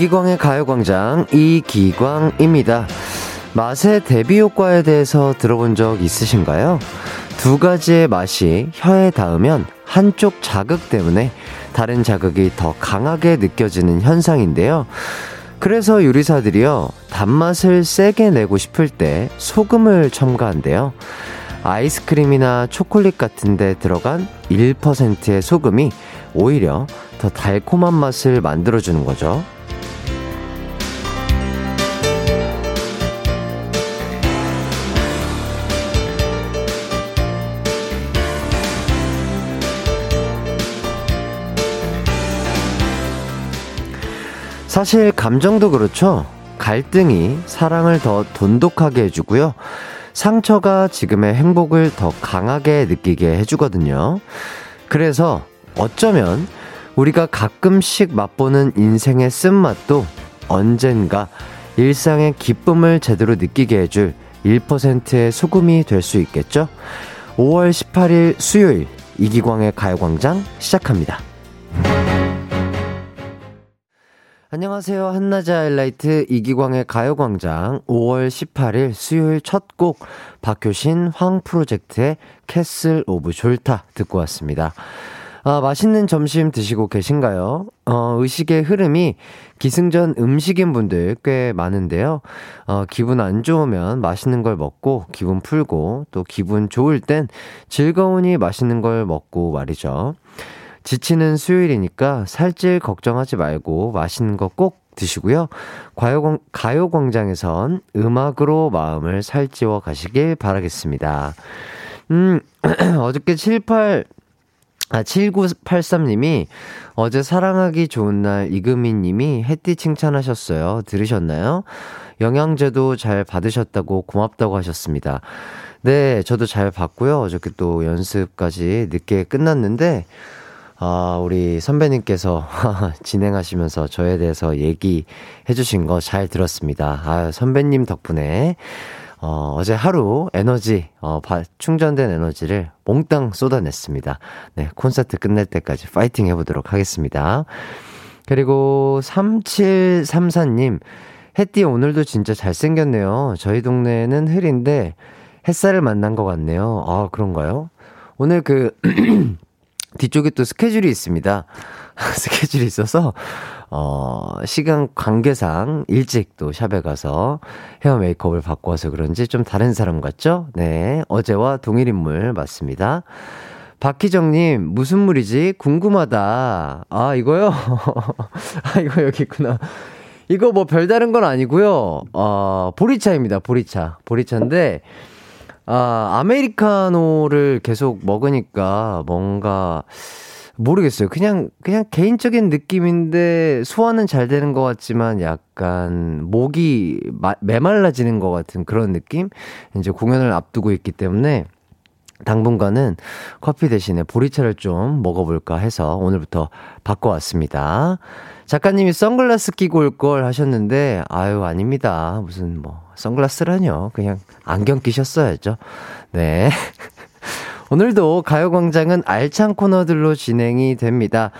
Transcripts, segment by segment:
이기광의 가요광장 이기광입니다. 맛의 대비 효과에 대해서 들어본 적 있으신가요? 두 가지의 맛이 혀에 닿으면 한쪽 자극 때문에 다른 자극이 더 강하게 느껴지는 현상인데요. 그래서 요리사들이요, 단맛을 세게 내고 싶을 때 소금을 첨가한대요. 아이스크림이나 초콜릿 같은 데 들어간 1%의 소금이 오히려 더 달콤한 맛을 만들어주는 거죠. 사실 감정도 그렇죠. 갈등이 사랑을 더 돈독하게 해주고요. 상처가 지금의 행복을 더 강하게 느끼게 해주거든요. 그래서 어쩌면 우리가 가끔씩 맛보는 인생의 쓴맛도 언젠가 일상의 기쁨을 제대로 느끼게 해줄 1%의 소금이 될 수 있겠죠? 5월 18일 수요일 이기광의 가요광장 시작합니다. 안녕하세요. 한낮의 하이라이트 이기광의 가요광장 5월 18일 수요일 첫 곡 박효신 황 프로젝트의 Castle of Zoltar 듣고 왔습니다. 아, 맛있는 점심 드시고 계신가요? 어, 의식의 흐름이 기승전 음식인 분들 꽤 많은데요. 어, 기분 안 좋으면 맛있는 걸 먹고 기분 풀고 또 기분 좋을 땐 즐거우니 맛있는 걸 먹고 말이죠. 지치는 수요일이니까 살찔 걱정하지 말고 맛있는 거 꼭 드시고요. 가요광, 가요광장에선 음악으로 마음을 살찌워 가시길 바라겠습니다. 음, 어저께 78, 아, 7983님이 어제 사랑하기 좋은 날 이금희 님이 햇띠 칭찬하셨어요. 들으셨나요? 영양제도 잘 받으셨다고 고맙다고 하셨습니다. 네, 저도 잘 받고요. 어저께 또 연습까지 늦게 끝났는데, 아, 우리 선배님께서 진행하시면서 저에 대해서 얘기해 주신 거 잘 들었습니다. 아, 선배님 덕분에 어, 어제 하루 에너지, 어, 바, 충전된 에너지를 몽땅 쏟아냈습니다. 네, 콘서트 끝날 때까지 파이팅 해보도록 하겠습니다. 그리고 3734님, 햇띠 오늘도 진짜 잘생겼네요. 저희 동네는 흐린데 햇살을 만난 것 같네요. 아, 그런가요? 오늘 그, 뒤쪽에 또 스케줄이 있습니다. 스케줄이 있어서, 어, 시간 관계상 일찍 또 샵에 가서 헤어 메이크업을 받고 와서 그런지 좀 다른 사람 같죠? 네. 어제와 동일 인물 맞습니다. 박희정님, 무슨 물이지? 궁금하다. 아, 이거요? 아, 이거 여기 있구나. 이거 뭐 별다른 건 아니고요. 어, 보리차입니다. 보리차. 보리차인데, 아, 아메리카노를 계속 먹으니까 뭔가 모르겠어요. 그냥 그냥 개인적인 느낌인데 소화는 잘 되는 것 같지만 약간 목이 마, 메말라지는 것 같은 그런 느낌? 이제 공연을 앞두고 있기 때문에 당분간은 커피 대신에 보리차를 좀 먹어볼까 해서 오늘부터 바꿔왔습니다. 작가님이 선글라스 끼고 올 걸 하셨는데, 아유, 아닙니다. 무슨 뭐, 선글라스라뇨. 그냥 안경 끼셨어야죠. 네. 오늘도 가요광장은 알찬 코너들로 진행이 됩니다.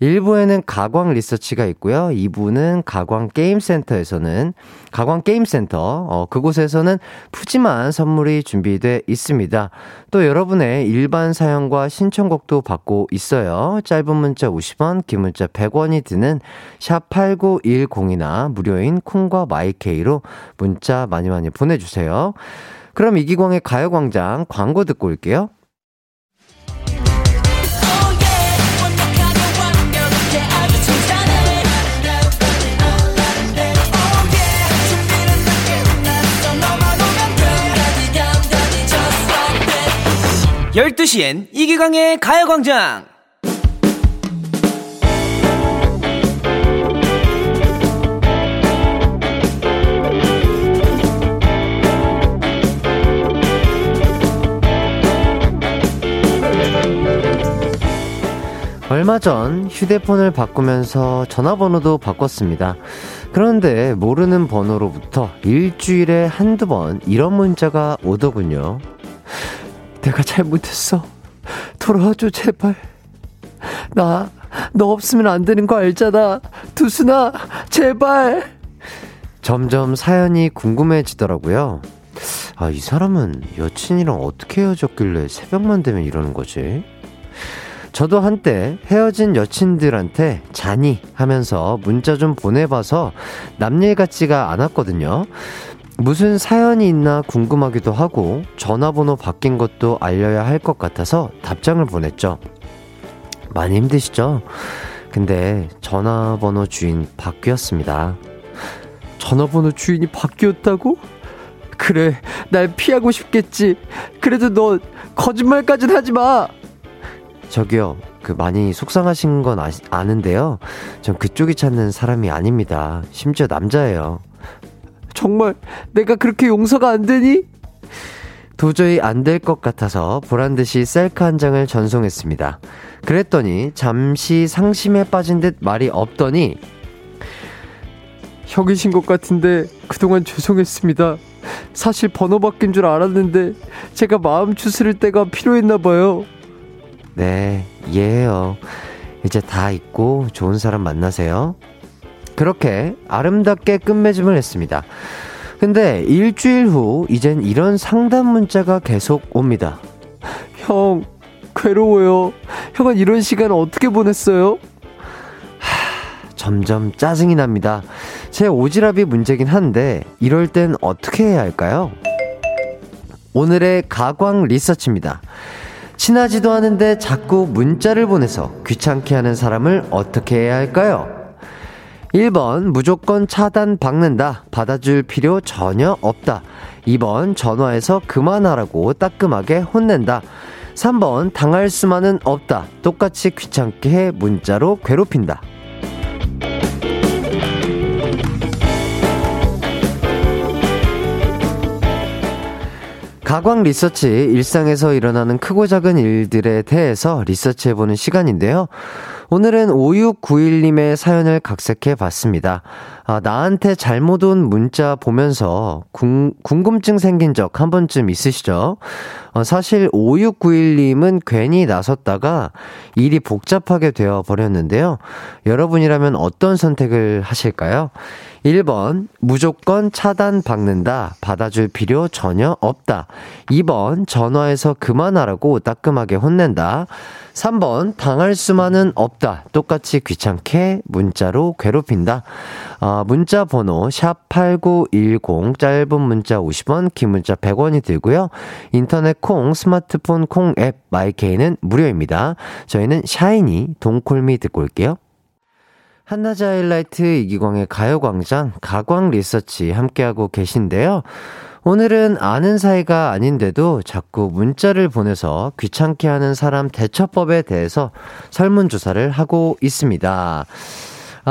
1부에는 가광 리서치가 있고요. 2부는 가광 게임센터에서는 가광 게임센터 어 그곳에서는 푸짐한 선물이 준비돼 있습니다. 또 여러분의 일반 사연과 신청곡도 받고 있어요. 짧은 문자 50원, 긴 문자 100원이 드는 샵 8910이나 무료인 콩과 마이케이로 문자 많이 많이 보내 주세요. 그럼 이기광의 가요 광장 광고 듣고 올게요. 12시엔 이기광의 가요광장! 얼마 전 휴대폰을 바꾸면서 전화번호도 바꿨습니다. 그런데 모르는 번호로부터 일주일에 한두 번 이런 문자가 오더군요. 내가 잘못했어. 돌아와줘, 제발. 나, 너 없으면 안 되는 거 알잖아. 두순아, 제발! 점점 사연이 궁금해지더라고요. 아, 이 사람은 여친이랑 어떻게 헤어졌길래 새벽만 되면 이러는 거지? 저도 한때 헤어진 여친들한테 자니 하면서 문자 좀 보내봐서 남일 같지가 않았거든요. 무슨 사연이 있나 궁금하기도 하고 전화번호 바뀐 것도 알려야 할 것 같아서 답장을 보냈죠. 많이 힘드시죠? 근데 전화번호 주인 바뀌었습니다. 전화번호 주인이 바뀌었다고? 그래, 날 피하고 싶겠지. 그래도 너 거짓말까진 하지 마. 저기요, 그 많이 속상하신 건 아, 아는데요. 전 그쪽이 찾는 사람이 아닙니다. 심지어 남자예요. 정말 내가 그렇게 용서가 안 되니? 도저히 안 될 것 같아서 보란 듯이 셀카 한 장을 전송했습니다. 그랬더니 잠시 상심에 빠진 듯 말이 없더니 형이신 것 같은데 그동안 죄송했습니다. 사실 번호 바뀐 줄 알았는데 제가 마음 추스를 때가 필요했나 봐요. 네, 이해해요. 이제 다 잊고 좋은 사람 만나세요. 그렇게 아름답게 끝맺음을 했습니다. 근데 일주일 후 이젠 이런 상담 문자가 계속 옵니다. 형, 괴로워요. 형은 이런 시간 어떻게 보냈어요? 하, 점점 짜증이 납니다. 제 오지랖이 문제긴 한데 이럴 땐 어떻게 해야 할까요? 오늘의 가광 리서치입니다. 친하지도 않은데 자꾸 문자를 보내서 귀찮게 하는 사람을 어떻게 해야 할까요? 1번 무조건 차단 박는다. 받아줄 필요 전혀 없다. 2번 전화해서 그만하라고 따끔하게 혼낸다. 3번 당할 수만은 없다. 똑같이 귀찮게 해 문자로 괴롭힌다. 가광 리서치, 일상에서 일어나는 크고 작은 일들에 대해서 리서치해보는 시간인데요. 오늘은 5691님의 사연을 각색해 봤습니다. 아, 나한테 잘못 온 문자 보면서 궁, 궁금증 생긴 적 한 번쯤 있으시죠? 어, 사실 5691님은 괜히 나섰다가 일이 복잡하게 되어 버렸는데요. 여러분이라면 어떤 선택을 하실까요? 1번, 무조건 차단 박는다. 받아줄 필요 전혀 없다. 2번, 전화해서 그만하라고 따끔하게 혼낸다. 3번, 당할 수만은 없다. 똑같이 귀찮게 문자로 괴롭힌다. 어, 문자 번호, 샵8910, 짧은 문자 50원, 긴 문자 100원이 들고요. 인터넷 콩, 스마트폰 콩 앱, 마이케이는 무료입니다. 저희는 샤이니, 동콜미 듣고 올게요. 한낮의 하이라이트 이기광의 가요광장 가광 리서치 함께하고 계신데요. 오늘은 아는 사이가 아닌데도 자꾸 문자를 보내서 귀찮게 하는 사람 대처법에 대해서 설문조사를 하고 있습니다.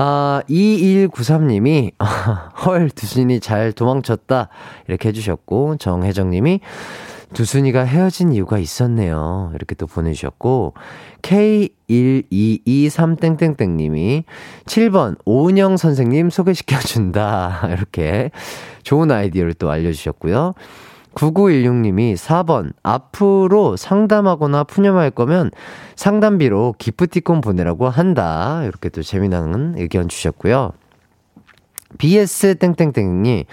아, 2193님이, 헐, 두순이 잘 도망쳤다. 이렇게 해주셨고, 정혜정님이, 두순이가 헤어진 이유가 있었네요. 이렇게 또 보내주셨고, K1223땡땡땡님이 7번 오은영 선생님 소개시켜준다. 이렇게 좋은 아이디어를 또 알려주셨고요. 9916님이 4번 앞으로 상담하거나 푸념할 거면 상담비로 기프티콘 보내라고 한다. 이렇게 또 재미나는 의견 주셨고요. BS 땡땡땡이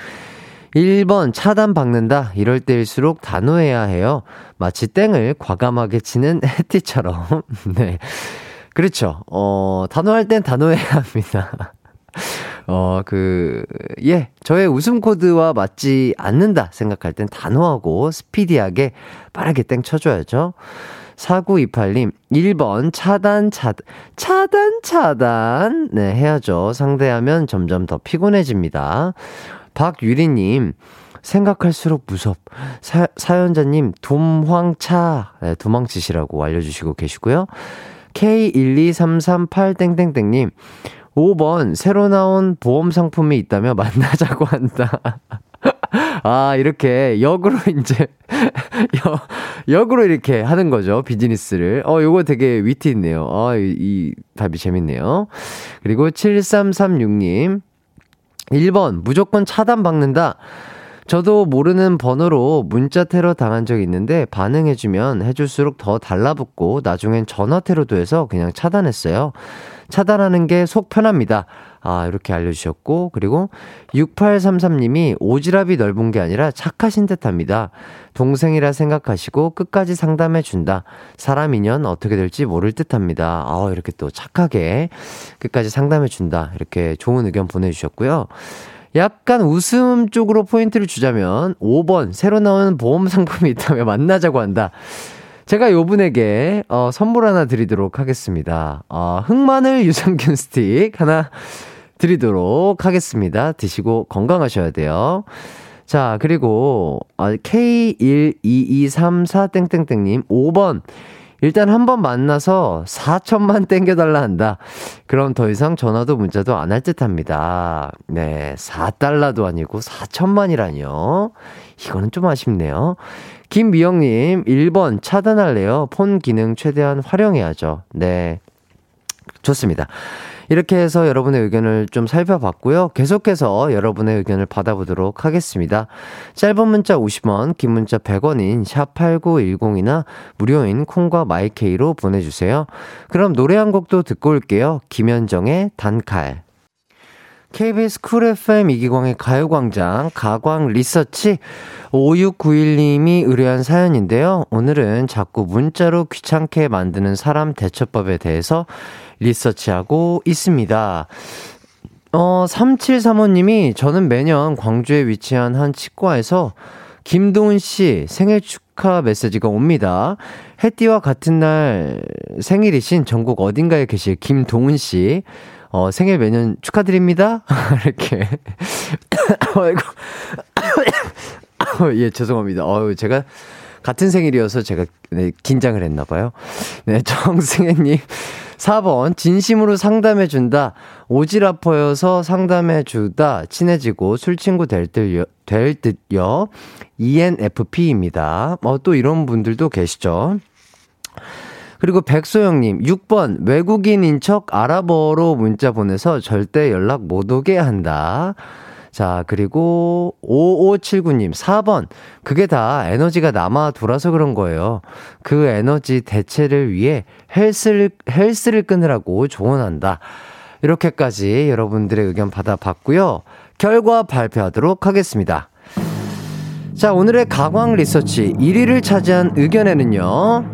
1번 차단 박는다. 이럴 때일수록 단호해야 해요. 마치 땡을 과감하게 치는 해티처럼. 네. 그렇죠. 어, 단호할 땐 단호해야 합니다. 어, 그, 예. 저의 웃음 코드와 맞지 않는다 생각할 땐 단호하고 스피디하게 빠르게 땡 쳐줘야죠. 4928님, 1번, 차단, 차단, 차단, 차단. 네, 해야죠. 상대하면 점점 더 피곤해집니다. 박유리님, 생각할수록 무섭. 사, 사연자님, dom황차. 네, 도망치시라고 알려주시고 계시고요. K12338땡땡땡님, 5번, 새로 나온 보험 상품이 있다며 만나자고 한다. 아, 이렇게 역으로 이제, 역, 역으로 이렇게 하는 거죠. 비즈니스를. 어, 요거 되게 위트 있네요. 어, 이, 이 답이 재밌네요. 그리고 7336님, 1번, 무조건 차단 박는다. 저도 모르는 번호로 문자 테러 당한 적이 있는데 반응해주면 해줄수록 더 달라붙고 나중엔 전화 테러도 해서 그냥 차단했어요. 차단하는 게 속 편합니다. 아, 이렇게 알려주셨고, 그리고 6833님이 오지랖이 넓은 게 아니라 착하신 듯 합니다. 동생이라 생각하시고 끝까지 상담해준다. 사람 인연 어떻게 될지 모를 듯 합니다. 아, 이렇게 또 착하게 끝까지 상담해준다. 이렇게 좋은 의견 보내주셨고요. 약간 웃음 쪽으로 포인트를 주자면 5번 새로 나오는 보험 상품이 있다면 만나자고 한다. 제가 요 분에게 어, 선물 하나 드리도록 하겠습니다. 어, 흑마늘 유산균 스틱 하나 드리도록 하겠습니다. 드시고 건강하셔야 돼요. 자, 그리고 K12234땡땡땡님 5번 일단 한 번 만나서 4천만 땡겨달라 한다. 그럼 더 이상 전화도 문자도 안 할 듯 합니다. 네, 4달러도 아니고 4천만이라니요. 이거는 좀 아쉽네요. 김미영님, 1번 차단할래요? 폰 기능 최대한 활용해야죠. 네. 좋습니다. 이렇게 해서 여러분의 의견을 좀 살펴봤고요. 계속해서 여러분의 의견을 받아보도록 하겠습니다. 짧은 문자 50원, 긴 문자 100원인 샵8910이나 무료인 콩과 마이케이로 보내주세요. 그럼 노래 한 곡도 듣고 올게요. 김현정의 단칼. KBS 쿨 FM 이기광의 가요광장 가광 리서치 5691님이 의뢰한 사연인데요. 오늘은 자꾸 문자로 귀찮게 만드는 사람 대처법에 대해서 리서치하고 있습니다. 어, 3735님이 저는 매년 광주에 위치한 한 치과에서 김도훈 씨 생일 축하 메시지가 옵니다. 해띠와 같은 날 생일이신 전국 어딘가에 계실 김동훈 씨. 어, 생일 매년 축하드립니다. 이렇게. 아이고. 예, 죄송합니다. 어유 제가 같은 생일이어서 제가 네, 긴장을 했나 봐요. 네, 정승혜님. 4번, 진심으로 상담해 준다. 오지랖퍼여서 상담해 주다. 친해지고 술 친구 될, 듯, 될 듯요. ENFP입니다. 어, 또 이런 분들도 계시죠. 그리고 백소영님, 6번, 외국인인 척 아랍어로 문자 보내서 절대 연락 못 오게 한다. 자, 그리고 5579님, 4번. 그게 다 에너지가 남아 돌아서 그런 거예요. 그 에너지 대체를 위해 헬스를, 헬스를 끊으라고 조언한다. 이렇게까지 여러분들의 의견 받아봤고요. 결과 발표하도록 하겠습니다. 자, 오늘의 가광 리서치 1위를 차지한 의견에는요.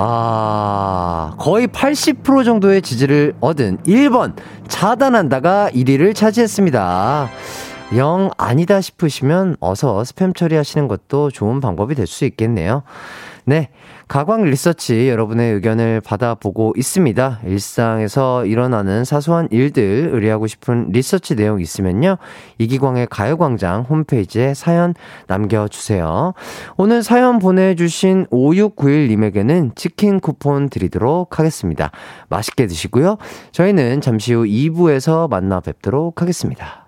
아, 거의 80% 정도의 지지를 얻은 1번 차단한다가 1위를 차지했습니다. 영 아니다 싶으시면 어서 스팸 처리하시는 것도 좋은 방법이 될 수 있겠네요. 네. 가광 리서치 여러분의 의견을 받아보고 있습니다. 일상에서 일어나는 사소한 일들 의뢰하고 싶은 리서치 내용 있으면요. 이기광의 가요광장 홈페이지에 사연 남겨주세요. 오늘 사연 보내주신 5691님에게는 치킨 쿠폰 드리도록 하겠습니다. 맛있게 드시고요. 저희는 잠시 후 2부에서 만나 뵙도록 하겠습니다.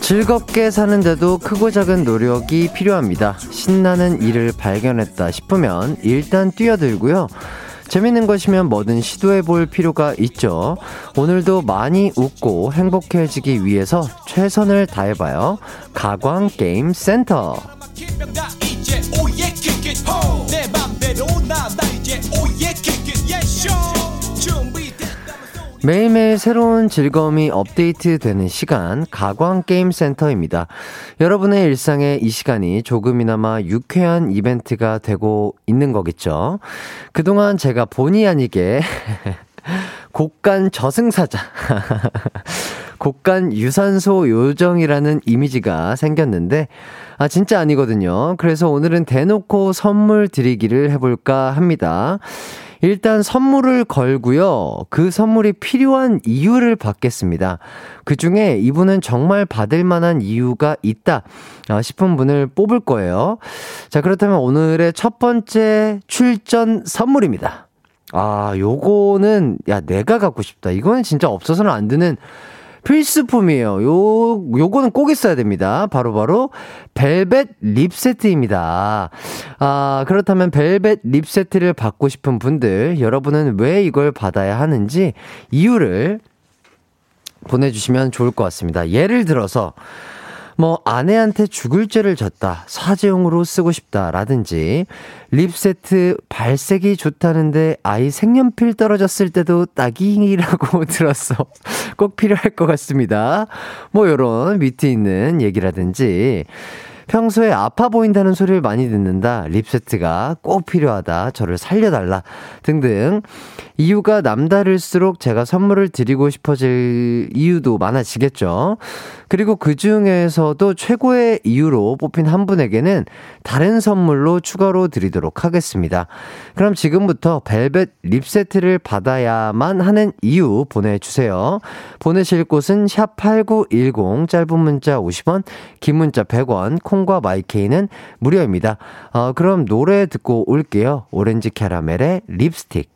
즐겁게 사는데도 크고 작은 노력이 필요합니다. 신나는 일을 발견했다 싶으면 일단 뛰어들고요. 재밌는 것이면 뭐든 시도해 볼 필요가 있죠. 오늘도 많이 웃고 행복해지기 위해서 최선을 다해봐요. 가광 게임 센터. 매일매일 새로운 즐거움이 업데이트되는 시간 가광 게임 센터입니다. 여러분의 일상에 이 시간이 조금이나마 유쾌한 이벤트가 되고 있는 거겠죠. 그동안 제가 본의 아니게 곡간 저승사자. 곡간 유산소 요정이라는 이미지가 생겼는데, 아, 진짜 아니거든요. 그래서 오늘은 대놓고 선물 드리기를 해볼까 합니다. 일단 선물을 걸고요. 그 선물이 필요한 이유를 받겠습니다. 그 중에 이분은 정말 받을 만한 이유가 있다 아, 싶은 분을 뽑을 거예요. 자, 그렇다면 오늘의 첫 번째 출전 선물입니다. 아, 요거는, 야, 내가 갖고 싶다. 이거는 진짜 없어서는 안 되는 필수품이에요. 요, 요거는 꼭 있어야 됩니다. 바로바로 바로 벨벳 립 세트입니다. 아, 그렇다면 벨벳 립 세트를 받고 싶은 분들, 여러분은 왜 이걸 받아야 하는지 이유를 보내주시면 좋을 것 같습니다. 예를 들어서, 뭐 아내한테 죽을 죄를 졌다. 사제용으로 쓰고 싶다라든지 립 세트 발색이 좋다는데 아이 색연필 떨어졌을 때도 딱이라고 들었어. 꼭 필요할 것 같습니다. 뭐 요런 위트 있는 얘기라든지 평소에 아파 보인다는 소리를 많이 듣는다. 립세트가 꼭 필요하다. 저를 살려달라. 등등. 이유가 남다를수록 제가 선물을 드리고 싶어질 이유도 많아지겠죠. 그리고 그 중에서도 최고의 이유로 뽑힌 한 분에게는 다른 선물로 추가로 드리도록 하겠습니다. 그럼 지금부터 벨벳 립 세트를 받아야만 하는 이유 보내주세요. 보내실 곳은 샵8910 짧은 문자 50원, 긴 문자 100원, 콩과 마이케이는 무료입니다. 어, 그럼 노래 듣고 올게요. 오렌지 캐러멜의 립스틱.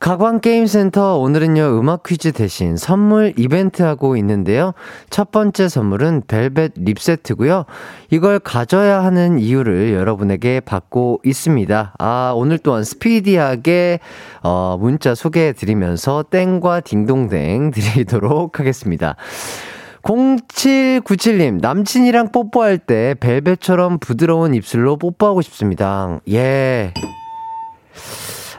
가광게임센터 오늘은요 음악 퀴즈 대신 선물 이벤트 하고 있는데요 첫 번째 선물은 벨벳 립 세트고요 이걸 가져야 하는 이유를 여러분에게 받고 있습니다 아 오늘 또한 스피디하게 어 문자 소개해 드리면서 땡과 딩동댕 드리도록 하겠습니다 0797님, 남친이랑 뽀뽀할 때 벨벳처럼 부드러운 입술로 뽀뽀하고 싶습니다. 예.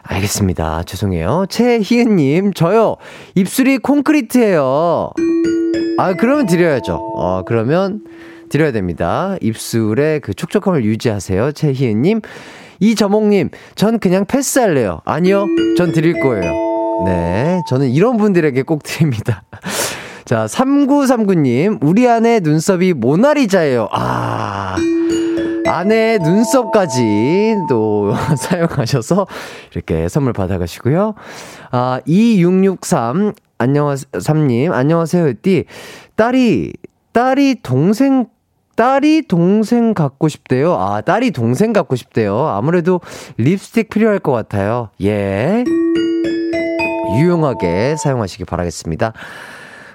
알겠습니다. 죄송해요. 최희은님, 저요. 입술이 콘크리트예요. 아, 그러면 드려야죠. 어, 그러면 드려야 됩니다. 입술의 그 촉촉함을 유지하세요. 최희은님. 이저몽님, 전 그냥 패스할래요. 아니요. 전 드릴 거예요. 네. 저는 이런 분들에게 꼭 드립니다. 자, 3939님, 우리 아내 눈썹이 모나리자예요. 아. 아내의 눈썹까지 또 사용하셔서 이렇게 선물 받아가시고요. 아, 2663, 안녕하세요, 3님, 안녕하세요, 띠. 딸이, 딸이 동생, 딸이 동생 갖고 싶대요. 아, 딸이 동생 갖고 싶대요. 아무래도 립스틱 필요할 것 같아요. 예. 유용하게 사용하시기 바라겠습니다.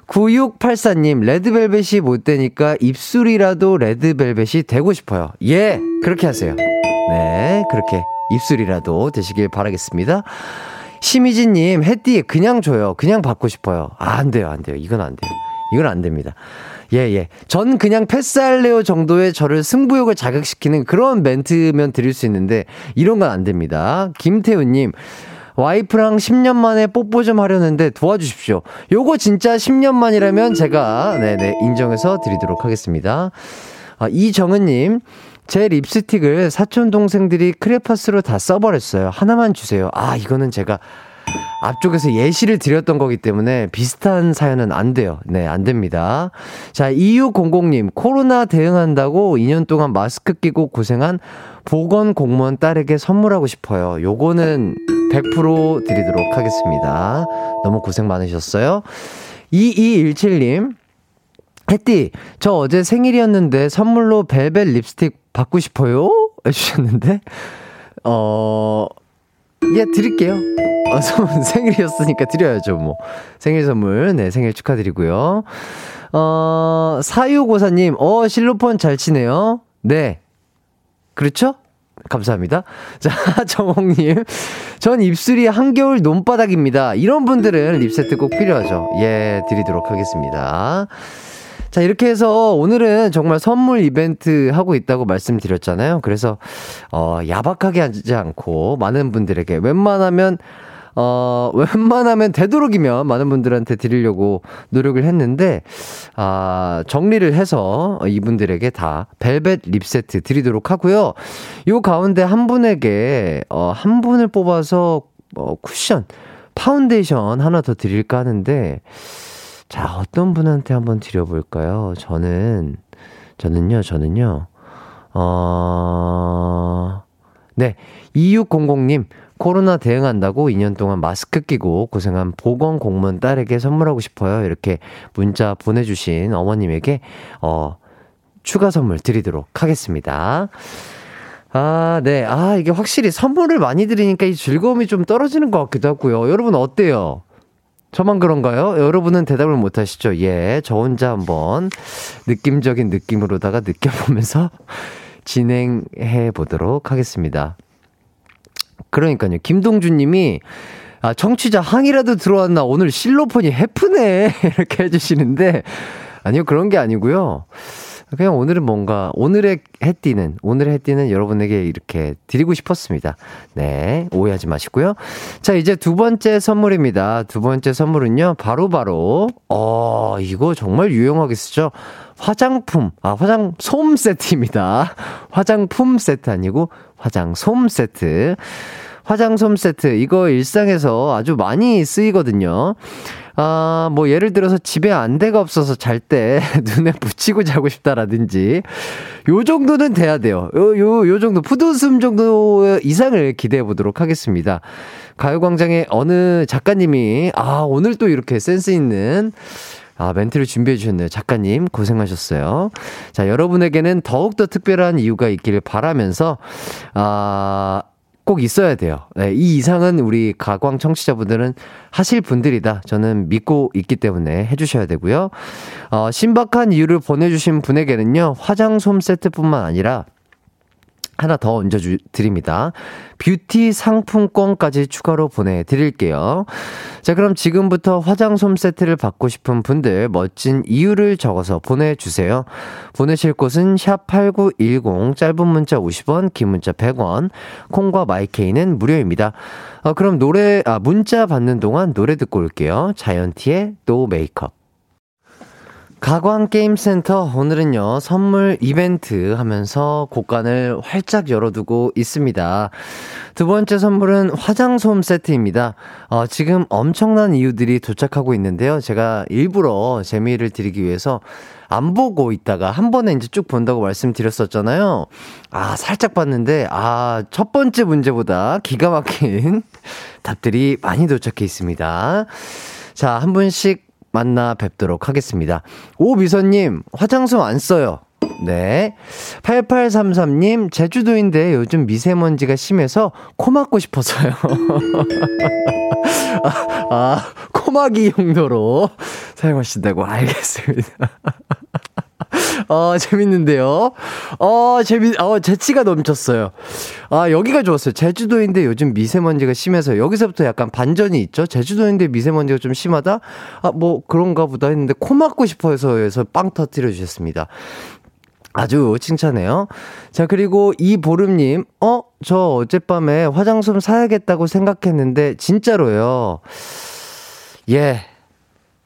9684님, 레드벨벳이 못 되니까 입술이라도 레드벨벳이 되고 싶어요. 예, 그렇게 하세요. 네, 그렇게 입술이라도 되시길 바라겠습니다. 심희진님, 햇띠 그냥 줘요. 그냥 받고 싶어요. 아, 안 돼요, 안 돼요. 이건 안 돼요. 이건 안 됩니다. 예, 예. 전 그냥 패스할래요 정도의 저를 승부욕을 자극시키는 그런 멘트면 드릴 수 있는데, 이런 건 안 됩니다. 김태우님, 와이프랑 10년 만에 뽀뽀 좀 하려는데 도와주십시오. 요거 진짜 10년 만이라면 제가 네네 인정해서 드리도록 하겠습니다. 아, 이정은님. 제 립스틱을 사촌 동생들이 크레파스로 다 써버렸어요. 하나만 주세요. 아, 이거는 제가 앞쪽에서 예시를 드렸던 거기 때문에 비슷한 사연은 안 돼요. 네, 안 됩니다. 자, 2600님, 코로나 대응한다고 2년 동안 마스크 끼고 고생한 보건 공무원 딸에게 선물하고 싶어요. 요거는 100% 드리도록 하겠습니다. 너무 고생 많으셨어요. 2217님, 혜띠, 저 어제 생일이었는데 선물로 벨벳 립스틱 받고 싶어요? 해주셨는데, 어, 예, 드릴게요. 어, 생일이었으니까 드려야죠, 뭐. 생일 선물, 네, 생일 축하드리고요. 어, 사유고사님, 어, 실로폰 잘 치네요. 네. 그렇죠? 감사합니다. 자, 정홍님. 전 입술이 한겨울 논바닥입니다. 이런 분들은 립세트 꼭 필요하죠. 예, 드리도록 하겠습니다. 자, 이렇게 해서 오늘은 정말 선물 이벤트 하고 있다고 말씀드렸잖아요. 그래서, 어, 야박하게 하지 않고 많은 분들에게 웬만하면 어, 웬만하면 되도록이면 많은 분들한테 드리려고 노력을 했는데, 아, 정리를 해서 이분들에게 다 벨벳 립 세트 드리도록 하고요. 요 가운데 한 분에게, 어, 한 분을 뽑아서, 어, 쿠션, 파운데이션 하나 더 드릴까 하는데, 자, 어떤 분한테 한번 드려볼까요? 저는, 저는요, 저는요, 어, 네. 2600님, 코로나 대응한다고 2년 동안 마스크 끼고 고생한 보건 공무원 딸에게 선물하고 싶어요. 이렇게 문자 보내주신 어머님에게, 어, 추가 선물 드리도록 하겠습니다. 아, 네. 아, 이게 확실히 선물을 많이 드리니까 이 즐거움이 좀 떨어지는 것 같기도 하고요. 여러분 어때요? 저만 그런가요? 여러분은 대답을 못 하시죠? 예. 저 혼자 한번 느낌적인 느낌으로다가 느껴보면서 진행해 보도록 하겠습니다. 그러니까요. 김동준 님이 아, 청취자 항이라도 들어왔나? 오늘 실로폰이 해프네. 이렇게 해주시는데, 아니요, 그런 게 아니고요. 그냥 오늘은 뭔가, 오늘의 해띠는, 오늘의 해띠는 여러분에게 이렇게 드리고 싶었습니다. 네, 오해하지 마시고요. 자, 이제 두 번째 선물입니다. 두 번째 선물은요, 바로 바로, 바로, 어, 이거 정말 유용하게 쓰죠? 화장품, 아, 화장 솜 세트입니다. 화장품 세트 아니고 화장 솜 세트. 화장솜 세트. 이거 일상에서 아주 많이 쓰이거든요. 아, 뭐, 예를 들어서 집에 안대가 없어서 잘 때 눈에 붙이고 자고 싶다라든지, 요 정도는 돼야 돼요. 요, 요, 요 정도, 푸드숨 정도 이상을 기대해 보도록 하겠습니다. 가요광장의 어느 작가님이, 아, 오늘 또 이렇게 센스 있는, 아, 멘트를 준비해 주셨네요. 작가님, 고생하셨어요. 자, 여러분에게는 더욱더 특별한 이유가 있기를 바라면서, 아, 꼭 있어야 돼요. 네, 이 이상은 우리 가광 청취자분들은 하실 분들이다. 저는 믿고 있기 때문에 해주셔야 되고요. 어, 신박한 이유를 보내주신 분에게는요, 화장솜 세트뿐만 아니라 하나 더 얹어 드립니다. 뷰티 상품권까지 추가로 보내드릴게요. 자, 그럼 지금부터 화장솜 세트를 받고 싶은 분들 멋진 이유를 적어서 보내주세요. 보내실 곳은 샵8910, 짧은 문자 50원, 긴 문자 100원, 콩과 마이케이는 무료입니다. 어, 그럼 노래, 아, 문자 받는 동안 노래 듣고 올게요. 자이언티의 No Makeup. 가광게임센터 오늘은요 선물 이벤트 하면서 곳간을 활짝 열어두고 있습니다. 두 번째 선물은 화장솜 세트입니다. 어, 지금 엄청난 이유들이 도착하고 있는데요. 제가 일부러 재미를 드리기 위해서 안 보고 있다가 한 번에 이제 쭉 본다고 말씀드렸었잖아요. 아, 살짝 봤는데, 아, 첫 번째 문제보다 기가 막힌 답들이 많이 도착해 있습니다. 자, 한 분씩 만나 뵙도록 하겠습니다. 오미선님, 화장솜 안 써요. 네. 8833님, 제주도인데 요즘 미세먼지가 심해서 코 막고 싶어서요. 아, 아, 코막이 용도로 사용하신다고 알겠습니다. 어, 재밌는데요. 어, 재밌, 어, 재치가 넘쳤어요. 아, 여기가 좋았어요. 제주도인데 요즘 미세먼지가 심해서 여기서부터 약간 반전이 있죠. 제주도인데 미세먼지가 좀 심하다? 아, 뭐 그런가 보다 했는데 코 막고 싶어 해서 해서 빵 터뜨려 주셨습니다. 아주 칭찬해요. 자, 그리고 이보름님, 어, 저 어젯밤에 화장솜 사야겠다고 생각했는데, 진짜로요. 예.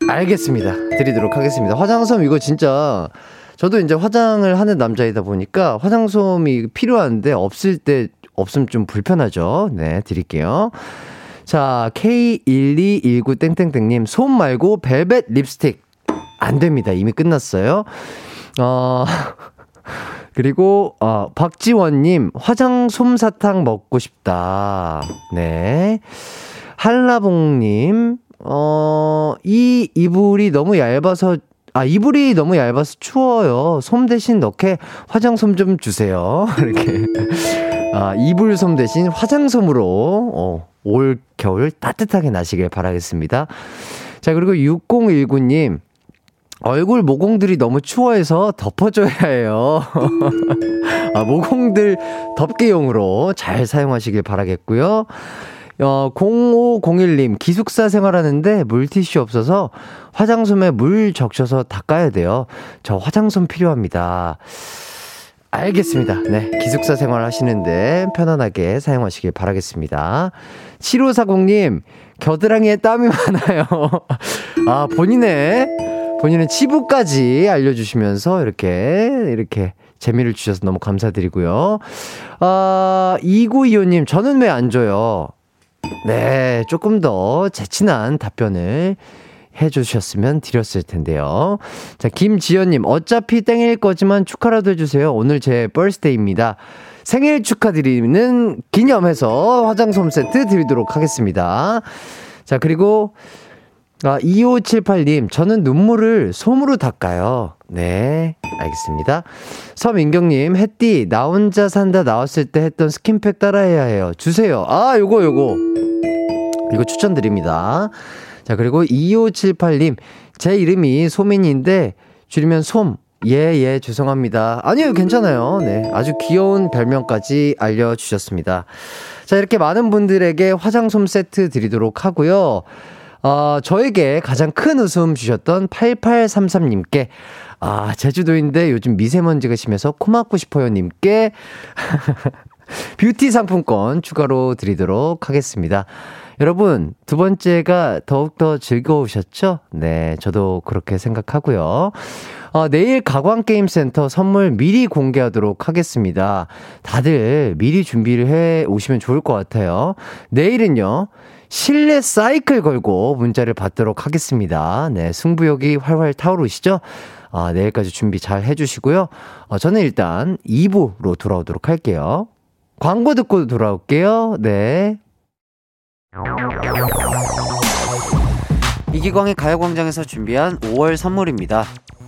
알겠습니다. 드리도록 하겠습니다. 화장솜 이거 진짜 저도 이제 화장을 하는 남자이다 보니까 화장솜이 필요한데 없을 때 없으면 좀 불편하죠. 네, 드릴게요. 자, K1219땡땡땡님, 솜 말고 벨벳 립스틱. 안 됩니다. 이미 끝났어요. 어, 그리고, 어, 박지원님, 화장 솜사탕 먹고 싶다. 네. 한라봉님, 어, 이 이불이 너무 얇아서 아, 이불이 너무 얇아서 추워요. 솜 대신 넣게 화장솜 좀 주세요. 이렇게. 아, 이불 솜 대신 화장솜으로, 어, 올 겨울 따뜻하게 나시길 바라겠습니다. 자, 그리고 6019님. 얼굴 모공들이 너무 추워해서 덮어줘야 해요. 아, 모공들 덮개용으로 잘 사용하시길 바라겠고요. 어, 0501님, 기숙사 생활하는데 물티슈 없어서 화장솜에 물 적셔서 닦아야 돼요. 저 화장솜 필요합니다. 알겠습니다. 네. 기숙사 생활 하시는데 편안하게 사용하시길 바라겠습니다. 7540님, 겨드랑이에 땀이 많아요. 아, 본인의, 본인의 치부까지 알려주시면서 이렇게, 이렇게 재미를 주셔서 너무 감사드리고요. 아, 2925님, 저는 왜 안 줘요? 네, 조금 더 재친한 답변을 해주셨으면 드렸을 텐데요. 자, 김지연님, 어차피 땡일 거지만 축하라도 해주세요. 오늘 제 벌스데이입니다. 생일 축하드리는 기념해서 화장솜 세트 드리도록 하겠습니다. 자, 그리고, 아, 2578님, 저는 눈물을 솜으로 닦아요. 네, 알겠습니다. 서민경님, 햇띠, 나 혼자 산다 나왔을 때 했던 스킨팩 따라해야 해요. 주세요. 아, 요거, 요거. 이거 추천드립니다. 자, 그리고 2578님, 제 이름이 소민인데, 줄이면 솜. 예, 예, 죄송합니다. 아니요, 괜찮아요. 네. 아주 귀여운 별명까지 알려주셨습니다. 자, 이렇게 많은 분들에게 화장솜 세트 드리도록 하고요. 어, 저에게 가장 큰 웃음 주셨던 8833님께, 아, 제주도인데 요즘 미세먼지가 심해서 코 막고 싶어요 님께, 뷰티 상품권 추가로 드리도록 하겠습니다. 여러분, 두 번째가 더욱더 즐거우셨죠? 네, 저도 그렇게 생각하고요. 어, 내일 가광게임센터 선물 미리 공개하도록 하겠습니다. 다들 미리 준비를 해 오시면 좋을 것 같아요. 내일은요, 실내 사이클 걸고 문자를 받도록 하겠습니다. 네, 승부욕이 활활 타오르시죠? 아, 내일까지 준비 잘 해주시고요. 어, 저는 일단 2부로 돌아오도록 할게요. 광고 듣고 돌아올게요. 네. 이기광의 가요광장에서 준비한 5월 선물입니다.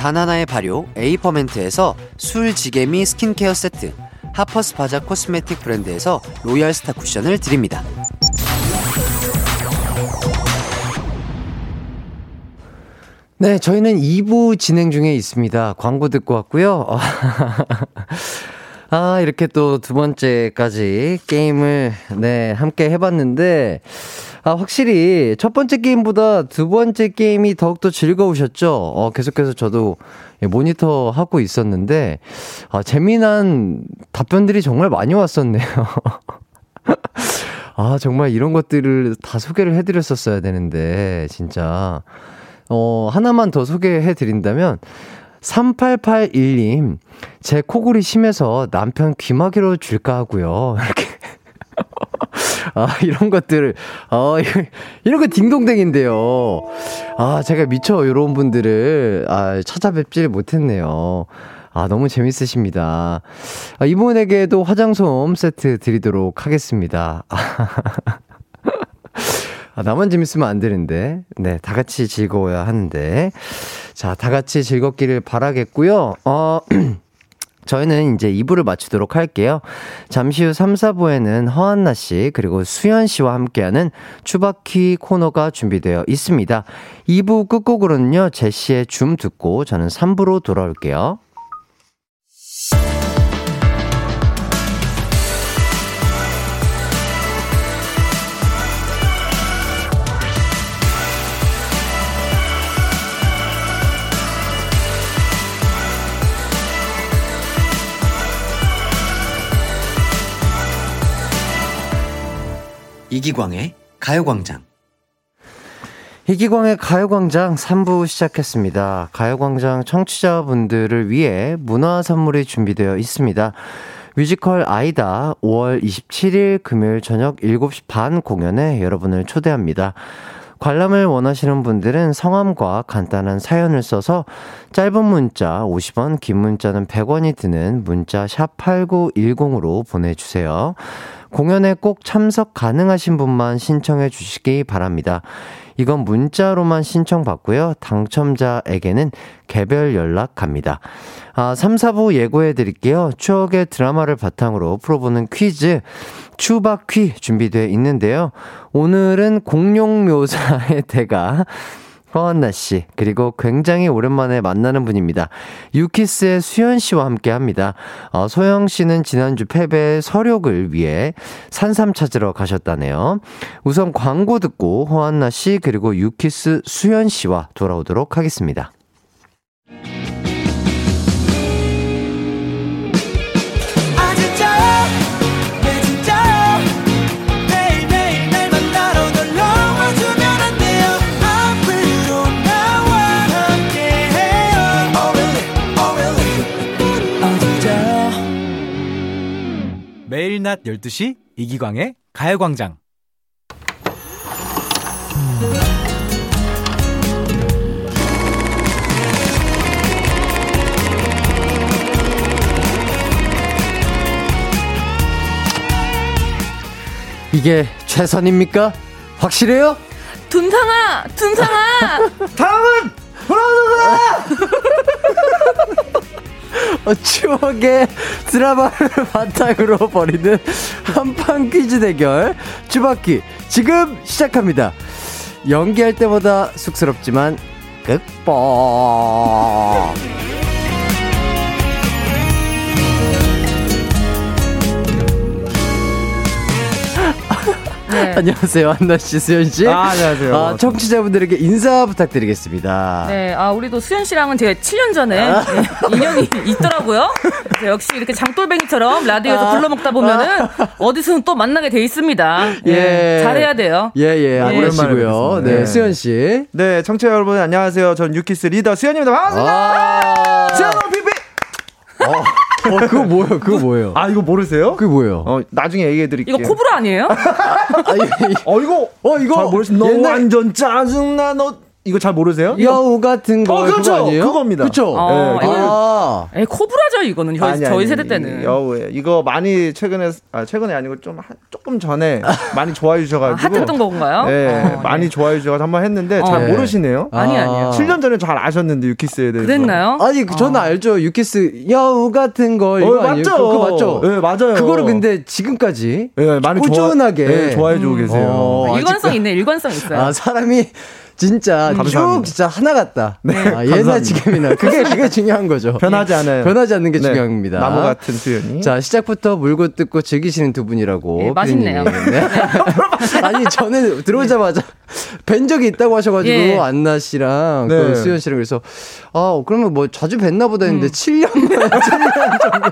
단 하나의 발효 에이퍼멘트에서 술지개미 스킨케어 세트, 하퍼스 바자 코스메틱 브랜드에서 로얄 스타 쿠션을 드립니다. 네, 저희는 2부 진행 중에 있습니다. 광고 듣고 왔고요. 아, 이렇게 또 두 번째까지 게임을, 네, 함께 해봤는데, 아, 확실히 첫 번째 게임보다 두 번째 게임이 더욱더 즐거우셨죠? 어, 계속해서 저도 모니터 하고 있었는데, 아, 재미난 답변들이 정말 많이 왔었네요. 아, 정말 이런 것들을 다 소개를 해드렸었어야 되는데, 진짜. 어, 하나만 더 소개해 드린다면, 3881님, 제 코골이 심해서 남편 귀마개로 줄까 하고요. 이렇게. 아, 이런 것들을, 어, 이런 거 딩동댕인데요. 아, 제가 미처 이런 분들을, 아, 찾아뵙지를 못했네요. 아, 너무 재밌으십니다. 아, 이분에게도 화장솜 세트 드리도록 하겠습니다. 아, 나만 재밌으면 안 되는데. 네, 다 같이 즐거워야 하는데. 자, 다 같이 즐겁기를 바라겠고요. 어, 저희는 이제 2부를 마치도록 할게요. 잠시 후 3, 4부에는 허한나 씨, 그리고 수현 씨와 함께하는 추바키 코너가 준비되어 있습니다. 2부 끝곡으로는요, 제시의 줌 듣고 저는 3부로 돌아올게요. 이기광의 가요광장. 이기광의 가요광장 3부 시작했습니다. 가요광장 청취자분들을 위해 문화 선물이 준비되어 있습니다. 뮤지컬 아이다 5월 27일 금요일 저녁 7시 반 공연에 여러분을 초대합니다. 관람을 원하시는 분들은 성함과 간단한 사연을 써서 짧은 문자 50원, 긴 문자는 100원이 드는 문자 샵 8910으로 보내주세요. 공연에 꼭 참석 가능하신 분만 신청해 주시기 바랍니다. 이건 문자로만 신청받고요. 당첨자에게는 개별 연락 갑니다. 아, 3, 4부 예고해 드릴게요. 추억의 드라마를 바탕으로 풀어보는 퀴즈, 추바퀴 준비되어 있는데요. 오늘은 공룡묘사의 대가, 허한나 씨, 그리고 굉장히 오랜만에 만나는 분입니다. 유키스의 수현 씨와 함께 합니다. 어, 소영 씨는 지난주 패배 서력을 위해 산삼 찾으러 가셨다네요. 우선 광고 듣고 허한나 씨, 그리고 유키스 수현 씨와 돌아오도록 하겠습니다. 매일 낮 12시 이기광의 가요광장. 이게 최선입니까? 확실해요? 둔상아, 둔상아. 다음은 브라우드다! 어, 추억의 드라마를 바탕으로 벌이는 한판 퀴즈 대결 주바퀴 지금 시작합니다. 연기할 때보다 쑥스럽지만 극복. 네. 안녕하세요, 한나 씨, 수현 씨. 아, 안녕하세요. 아, 청취자분들에게 인사 부탁드리겠습니다. 네, 아, 우리도 수현 씨랑은 제가 7년 전에 네, 인연이 있더라고요. 네, 역시 이렇게 장돌뱅이처럼 라디오에서 불러먹다 보면은 어디서는 또 만나게 돼 있습니다. 네, 예. 잘해야 돼요. 예, 예, 안 네. 그러시고요. 오랜만에 네. 수현 씨. 네, 청취자 여러분 안녕하세요. 전 유키스 리더 수현입니다. 반갑습니다. 아, 수현 피피. 어, 그거 뭐예요? 그거 뭐예요? 아, 이거 모르세요? 그게 뭐예요? 어, 나중에 얘기해 드릴게요. 이거 코브라 아니에요? 아, 이- 이- 어, 이거 어, 이거 잘 모르시 너 옛날- 완전 짜증나 너 이거 잘 모르세요? 여우 같은 거 어, 그렇죠. 그거 아니에요? 그겁니다. 그렇죠. 어, 네, 아, 에 코브라죠 이거는 저희, 아니, 저희 아니, 세대 때는. 여우에 이거 많이 최근에 아 최근에 아니고 좀 한- 조금 전에 많이 좋아해 주셔가지고 아, 핫했던 건가요? 네, 어, 많이 네. 좋아해 주셔서 한번 했는데 잘 어. 모르시네요. 아니, 아니에요. 7년 전에 잘 아셨는데 유키스에 대해서. 그랬나요? 아니, 그 저는 알죠. 유키스 여우 같은 거 이거 어, 아니에요? 맞죠? 그거, 그거 맞죠? 네, 맞아요. 그거를 근데 지금까지 네, 많이 꾸준하게 좋아, 네, 좋아해 주고 계세요. 어, 일관성 있네, 일관성 있어요. 아, 사람이 진짜 쭉 감사합니다. 진짜 하나 같다. 네, 아. 옛날 지금이나 그게 그게 중요한 거죠. 변하지 않아요. 변하지 않는 게 네, 중요합니다. 나무 같은 수연이. 자, 시작부터 물고 뜯고 즐기시는 두 분이라고. 예, 맛있네요. 네. 아니, 전에 들어오자마자 뵌 적이 있다고 하셔가지고, 예. 안나 씨랑 네. 그 수현 씨랑 그래서, 아, 그러면 뭐 자주 뵀나 보다 했는데, 음. 7년 만에, 7년 정도,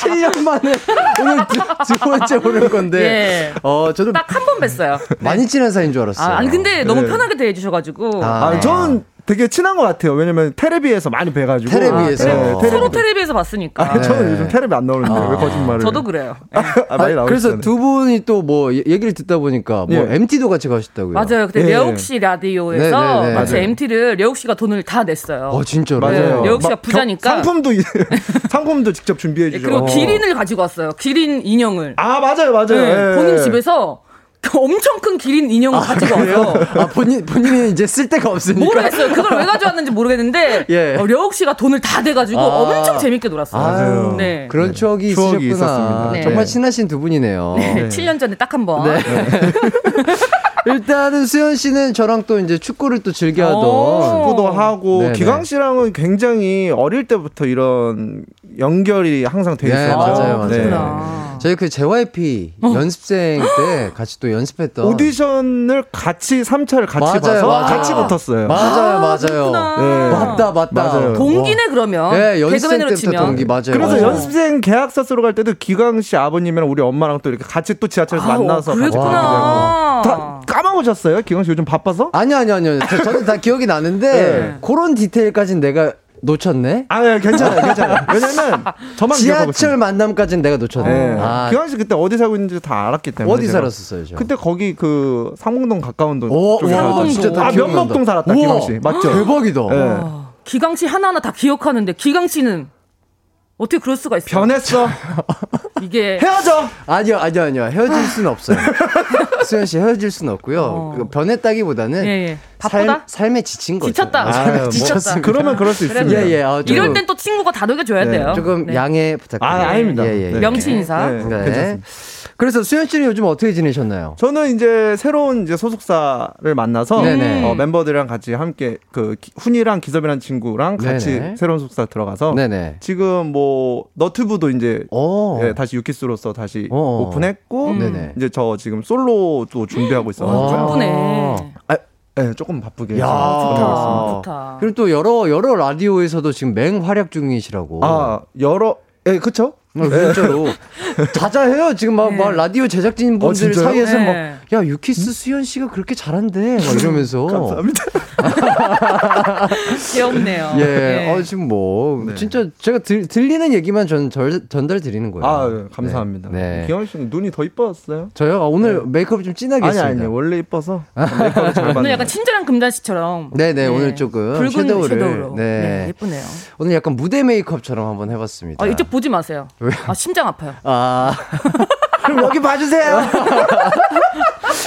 7년 만에 오늘 두, 두 번째 오는 건데, 예. 어, 저도 딱 한 번 뵀어요. 많이 친한 사이인 줄 알았어요. 아, 아니 근데 너무 네. 편하게 대해주셔가지고 아. 아, 저는 되게 친한 것 같아요. 왜냐면 테레비에서 많이 뵈가지고. 테레비에서. 네, 어. 테레비. 서로 텔레비에서 봤으니까. 아, 저는 네. 요즘 테레비 안 나오는데 왜 거짓말을? 저도 그래요. 아, 많이 나오시잖아요. 그래서 두 분이 또 뭐 얘기를 듣다 보니까 뭐 예. MT도 같이 가셨다고요. 맞아요. 그때 예. 려욱 씨 라디오에서 네, 네, 네. 맞아요. MT를 려욱 씨가 돈을 다 냈어요. 어, 진짜로. 맞아요. 네, 려욱 씨가 막 부자니까. 경- 상품도 상품도 직접 준비해 예, 주죠. 그리고 기린을 가지고 왔어요. 기린 인형을. 아 맞아요 맞아요. 네, 예. 본인 집에서 그 엄청 큰 기린 인형을 가지고 와서 아, 본인, 본인은 이제 쓸 데가 없으니까. 모르겠어요. 그걸 왜 가져왔는지 모르겠는데 예. 어, 려욱 씨가 돈을 다 대가지고 아. 엄청 재밌게 놀았어요. 아유, 네. 그런 추억이, 추억이 있으셨구나. 있었습니다. 네. 정말 친하신 두 분이네요. 네, 7년 전에 딱 한 번. 일단은 수현 씨는 저랑 또 이제 축구를 또 즐겨하던. 오. 축구도 하고 네네. 기광 씨랑은 굉장히 어릴 때부터 이런 연결이 항상 돼 네, 있어요. 맞아요, 맞아요. 네. 그렇구나. 저희 그 JYP 연습생 때 같이 또 연습했던 오디션을 같이 3차를 같이 맞아요, 봐서 맞아요. 같이 붙었어요. 맞아요, 맞아요. 그렇구나. 네. 맞다, 맞다. 맞아요. 동기네 그러면. 네, 연습생 때부터 치면. 동기 맞아요. 그래서 맞아요. 연습생 계약서 쓰러 갈 때도 기광 씨 아버님이랑 우리 엄마랑 또 이렇게 같이 또 지하철에서 아우, 만나서 같이 그랬구나. 다 까먹으셨어요? 기광 씨 요즘 바빠서? 아니요, 아니요, 아니요. 저, 저는 다 기억이 나는데 네. 그런 디테일까지는 내가 놓쳤네. 아, 네, 괜찮아요, 괜찮아요. 왜냐면 저만 지하철. 만남까지는 내가 놓쳤네. 네. 아, 기광 씨 그때 어디 살고 있는지 다 알았기 때문에 어디. 살았었어요, 저? 그때 거기 그 상봉동 가까운 동 오, 쪽에 와, 살았다. 진짜 다 아. 면목동 살았다, 기광 씨. 맞죠? 대박이다. 네. 아, 기강 씨 하나하나 다 기억하는데 기강 씨는 어떻게 그럴 수가 있어요? 변했어. 이게 헤어져. 아니요, 아니요, 아니요. 헤어질 수는 없어요. 수현 씨 헤어질 수는 없고요. 어. 그 변했다기보다는 예, 예. 바쁘다? 삶, 에 지친 거죠. 지쳤다. 아, 아유, 뭐, 지쳤다. 그러면 그럴 수 그래, 있습니다. 예, 예. 아, 조금, 이럴 땐 또 친구가 다독여줘야 네, 돼요. 조금 네. 양해 아, 부탁드립니다. 아닙니다. 예, 예, 네. 명치 인사. 네, 네. 괜찮습니다. 그래서 수현 씨는 요즘 어떻게 지내셨나요? 저는 이제 새로운 이제 소속사를 만나서. 어, 멤버들이랑 같이 함께 그 기- 훈이랑 기섭이라는 친구랑 같이 네네. 새로운 소속사 들어가서 네네. 지금 뭐 너튜브도 이제 오. 예, 다시 유키스로서 다시 어. 오픈했고 음. 이제 저 지금 솔로도 준비하고 어. 있어가지고요. 바쁘네. 아, 예, 조금 바쁘게 야. 좋다. 좋다. 그리고 또 여러 여러 라디오에서도 지금 맹활약 중이시라고. 아 여러 예 그쵸? 어, 진짜로 자자해요. 지금 막, 네. 막 라디오 제작진 분들 어? 사이에서 네. 막 야 유키스 수현 씨가 그렇게 잘한대 막 이러면서 감사합니다. 귀엽네요. 예, 네. 어, 지금 뭐 네. 진짜 제가 들, 들리는 얘기만 전, 절, 전달 드리는 거예요. 아 예, 감사합니다. 네. 네. 기영 씨는 눈이 더 이뻐졌어요? 저요 아, 오늘 메이크업 좀 진하게 아니 했습니다. 아니 원래 이뻐서 오늘 약간 친절한 금잔 씨처럼. 네네, 오늘 조금 붉은 섀도우를, 섀도우로. 네. 네. 예쁘네요. 오늘 약간 무대 메이크업처럼 한번 해봤습니다. 아, 이쪽 보지 마세요. 아, 심장 아파요. 아, 그럼 여기 봐주세요.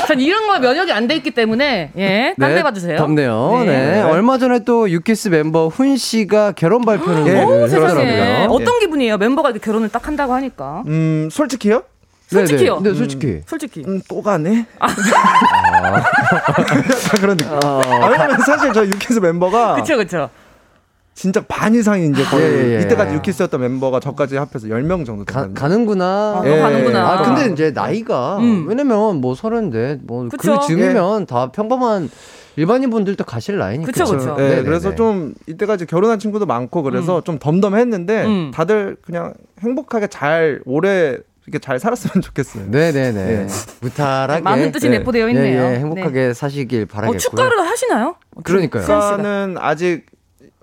전 이런 거 면역이 안 돼 있기 때문에 예, 딴데 봐주세요. 덥네요. 네. 네. 얼마 전에 또 유키스 멤버 훈 씨가 결혼 발표를 예. 오, 세상에. 했더라고요. 어떤 기분이에요? 멤버가 이렇게 결혼을 딱 한다고 하니까. 음 솔직히요? 솔직히요. 네, 네, 솔직히. 솔직히. 음, 또 가네. 약간 그런 느낌. 아, 왜냐면 사실 저 유키스 멤버가 그쵸, 그쵸. 진짜 반 이상이 이제 거의 예, 예, 예. 이때까지 유키스였던 멤버가 저까지 합해서 10명 정도 가. 가는구나. 아, 예. 가는구나. 아, 근데 이제 나이가, 음. 왜냐면 뭐 서른대, 뭐, 그 그쵸. 즈음이면 다 평범한 일반인 분들도 가실 나이니까. 그쵸, 그쵸. 예, 네네네. 그래서 좀 이때까지 결혼한 친구도 많고 그래서 좀 덤덤했는데 음. 다들 그냥 행복하게 잘 오래 이렇게 잘 살았으면 좋겠어요. 네네네. 예. 무탈하게. 많은 뜻이 네. 내포되어 예, 있네요. 예, 행복하게 사시길 네. 바라겠고요. 어, 축가를 하시나요? 그러니까요. 축가는 아직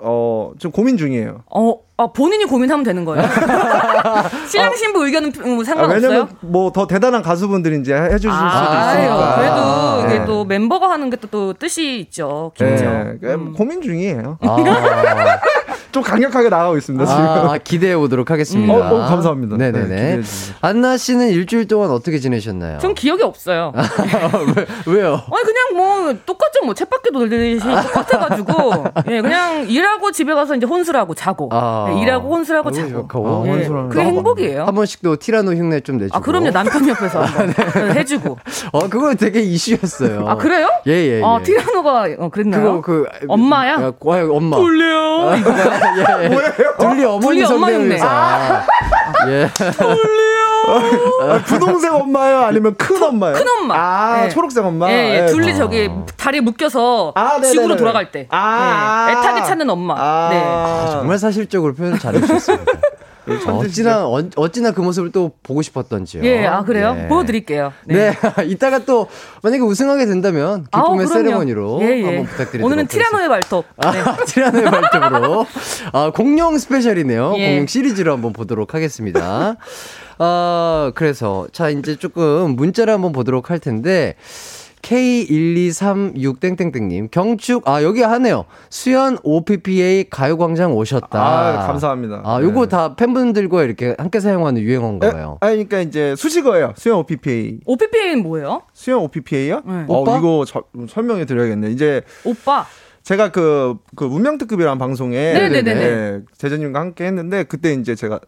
어, 좀 고민 중이에요. 어, 아, 본인이 고민하면 되는 거예요? 신랑 신부 의견은 뭐 아, 상관없어요? 왜냐면 뭐 더 대단한 가수분들이 이제 해주실 수도 아, 있으니까. 그래도 이게 네. 또 멤버가 하는 게또또 뜻이 있죠. 깊죠. 네, 그 음. 고민 중이에요. 아, 좀 강력하게 나가고 있습니다 지금. 아, 기대해 보도록 하겠습니다. 어, 어, 감사합니다. 네, 네네네. 주세요. 안나 씨는 일주일 동안 어떻게 지내셨나요? 전 기억이 없어요. 왜, 왜요? 아니 그냥 뭐 똑같죠 뭐 쳇바퀴 돌듯이 똑같아가지고 예 그냥 일하고 집에 가서 이제 혼술하고 자고 아. 예, 일하고 혼술하고 자고 좋고. 예, 그게 거. 행복이에요. 한 번씩 또 티라노 흉내 좀 내주고. 아 그럼요 남편 옆에서 한번 네. 해주고 어, 그거 되게 이슈였어요. 아 그래요? 예, 예, 예. 아 티라노가 어, 그랬나요? 그거, 그. 엄마야? 야, 와, 엄마. 돌려 예, 예. 둘리 어머니 둘리 엄마 성대모사. 아, 예. 아, 부동생 엄마요? 아니면 큰 엄마요? 큰 엄마. 아, 예. 초록색 엄마. 예, 예. 예. 둘리 저기 다리에 묶여서 아, 네네네. 지구로 돌아갈 때 아, 예. 애타게 찾는 엄마. 아, 네. 정말 사실적으로 표현 잘해주셨습니다. 어찌나, 어, 어찌나 그 모습을 또 보고 싶었던지요. 예, 아 그래요? 예. 보여드릴게요. 네. 이따가 또 만약에 우승하게 된다면 기쁨의. 세레머니로 예, 예. 한번 부탁드리도록 오늘은. 티라노의 발톱. 네. 아, 티라노의 발톱으로 아, 공룡 스페셜이네요. 예. 공룡 시리즈로 한번 보도록 하겠습니다. 아, 그래서 자 이제 조금 문자를 한번 보도록 할 텐데 K1236땡땡땡님 경축 아 여기 하네요. 수연 OPPA 가요광장 오셨다. 아, 감사합니다. 아 요거 네. 다 팬분들과 이렇게 함께 사용하는 유행어인가 봐요. 아, 그러니까 이제 수식어예요. 수영 OPPA. OPPA는 뭐예요? 수영 OPPA요? 네. 어, 오빠? 이거 저- 설명해 드려야겠네. 이제 오빠. 제가 그, 그 운명특급이라는 방송에 네네네네. 네, 제재님과 함께 했는데 그때 이제 제가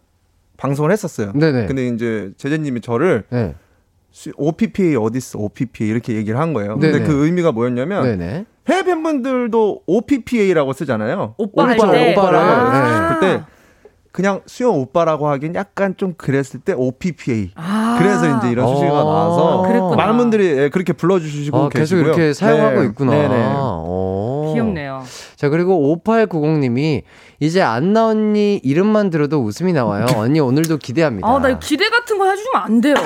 방송을 했었어요. 네네. 근데 이제 제재님이 저를 네. 수- OPPA 어딨어? OPPA 이렇게 얘기를 한 거예요. 근데 네네. 그 의미가 뭐였냐면 네네. 해외 팬분들도 OPPA라고 쓰잖아요. 오빠 때. 오빠를 아. 그때 그냥 수영 오빠라고 하긴 약간 좀 그랬을 때 OPPA. 아. 그래서 이제 이런 수식어가 어. 나와서 그랬구나. 많은 분들이 예, 그렇게 불러주시고 아, 계속 계시고요. 이렇게 사용하고 네. 있구나. 네네. 어. 귀엽네요. 자, 그리고 5890님이 이제 안나 언니 이름만 들어도 웃음이 나와요. 언니 오늘도 기대합니다. 아, 나 기대 같은 거 해주면 안 돼요.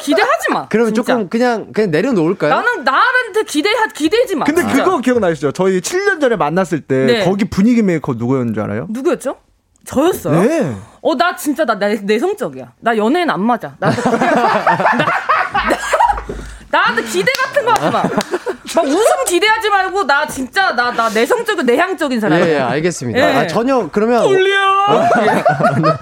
기대하지 마. 그러면 진짜. 조금 그냥 그냥 내려놓을까요? 나는 나한테 기대 기대지 마. 근데 진짜. 그거 기억나시죠? 저희 7년 전에 만났을 때 네. 거기 분위기 메이커 누구였는지 알아요? 누구였죠? 저였어요. 네. 어, 나 진짜 나 내, 내성적이야. 나 연예인 안 맞아. 나한테 기대, 나, 나, 한테 기대 같은 거 하지 마. 막 웃음 기대하지 말고 나 진짜 나 나 내성적이고 내향적인 사람이야. 예, 예, 알겠습니다. 예. 아, 전혀 그러면 올려.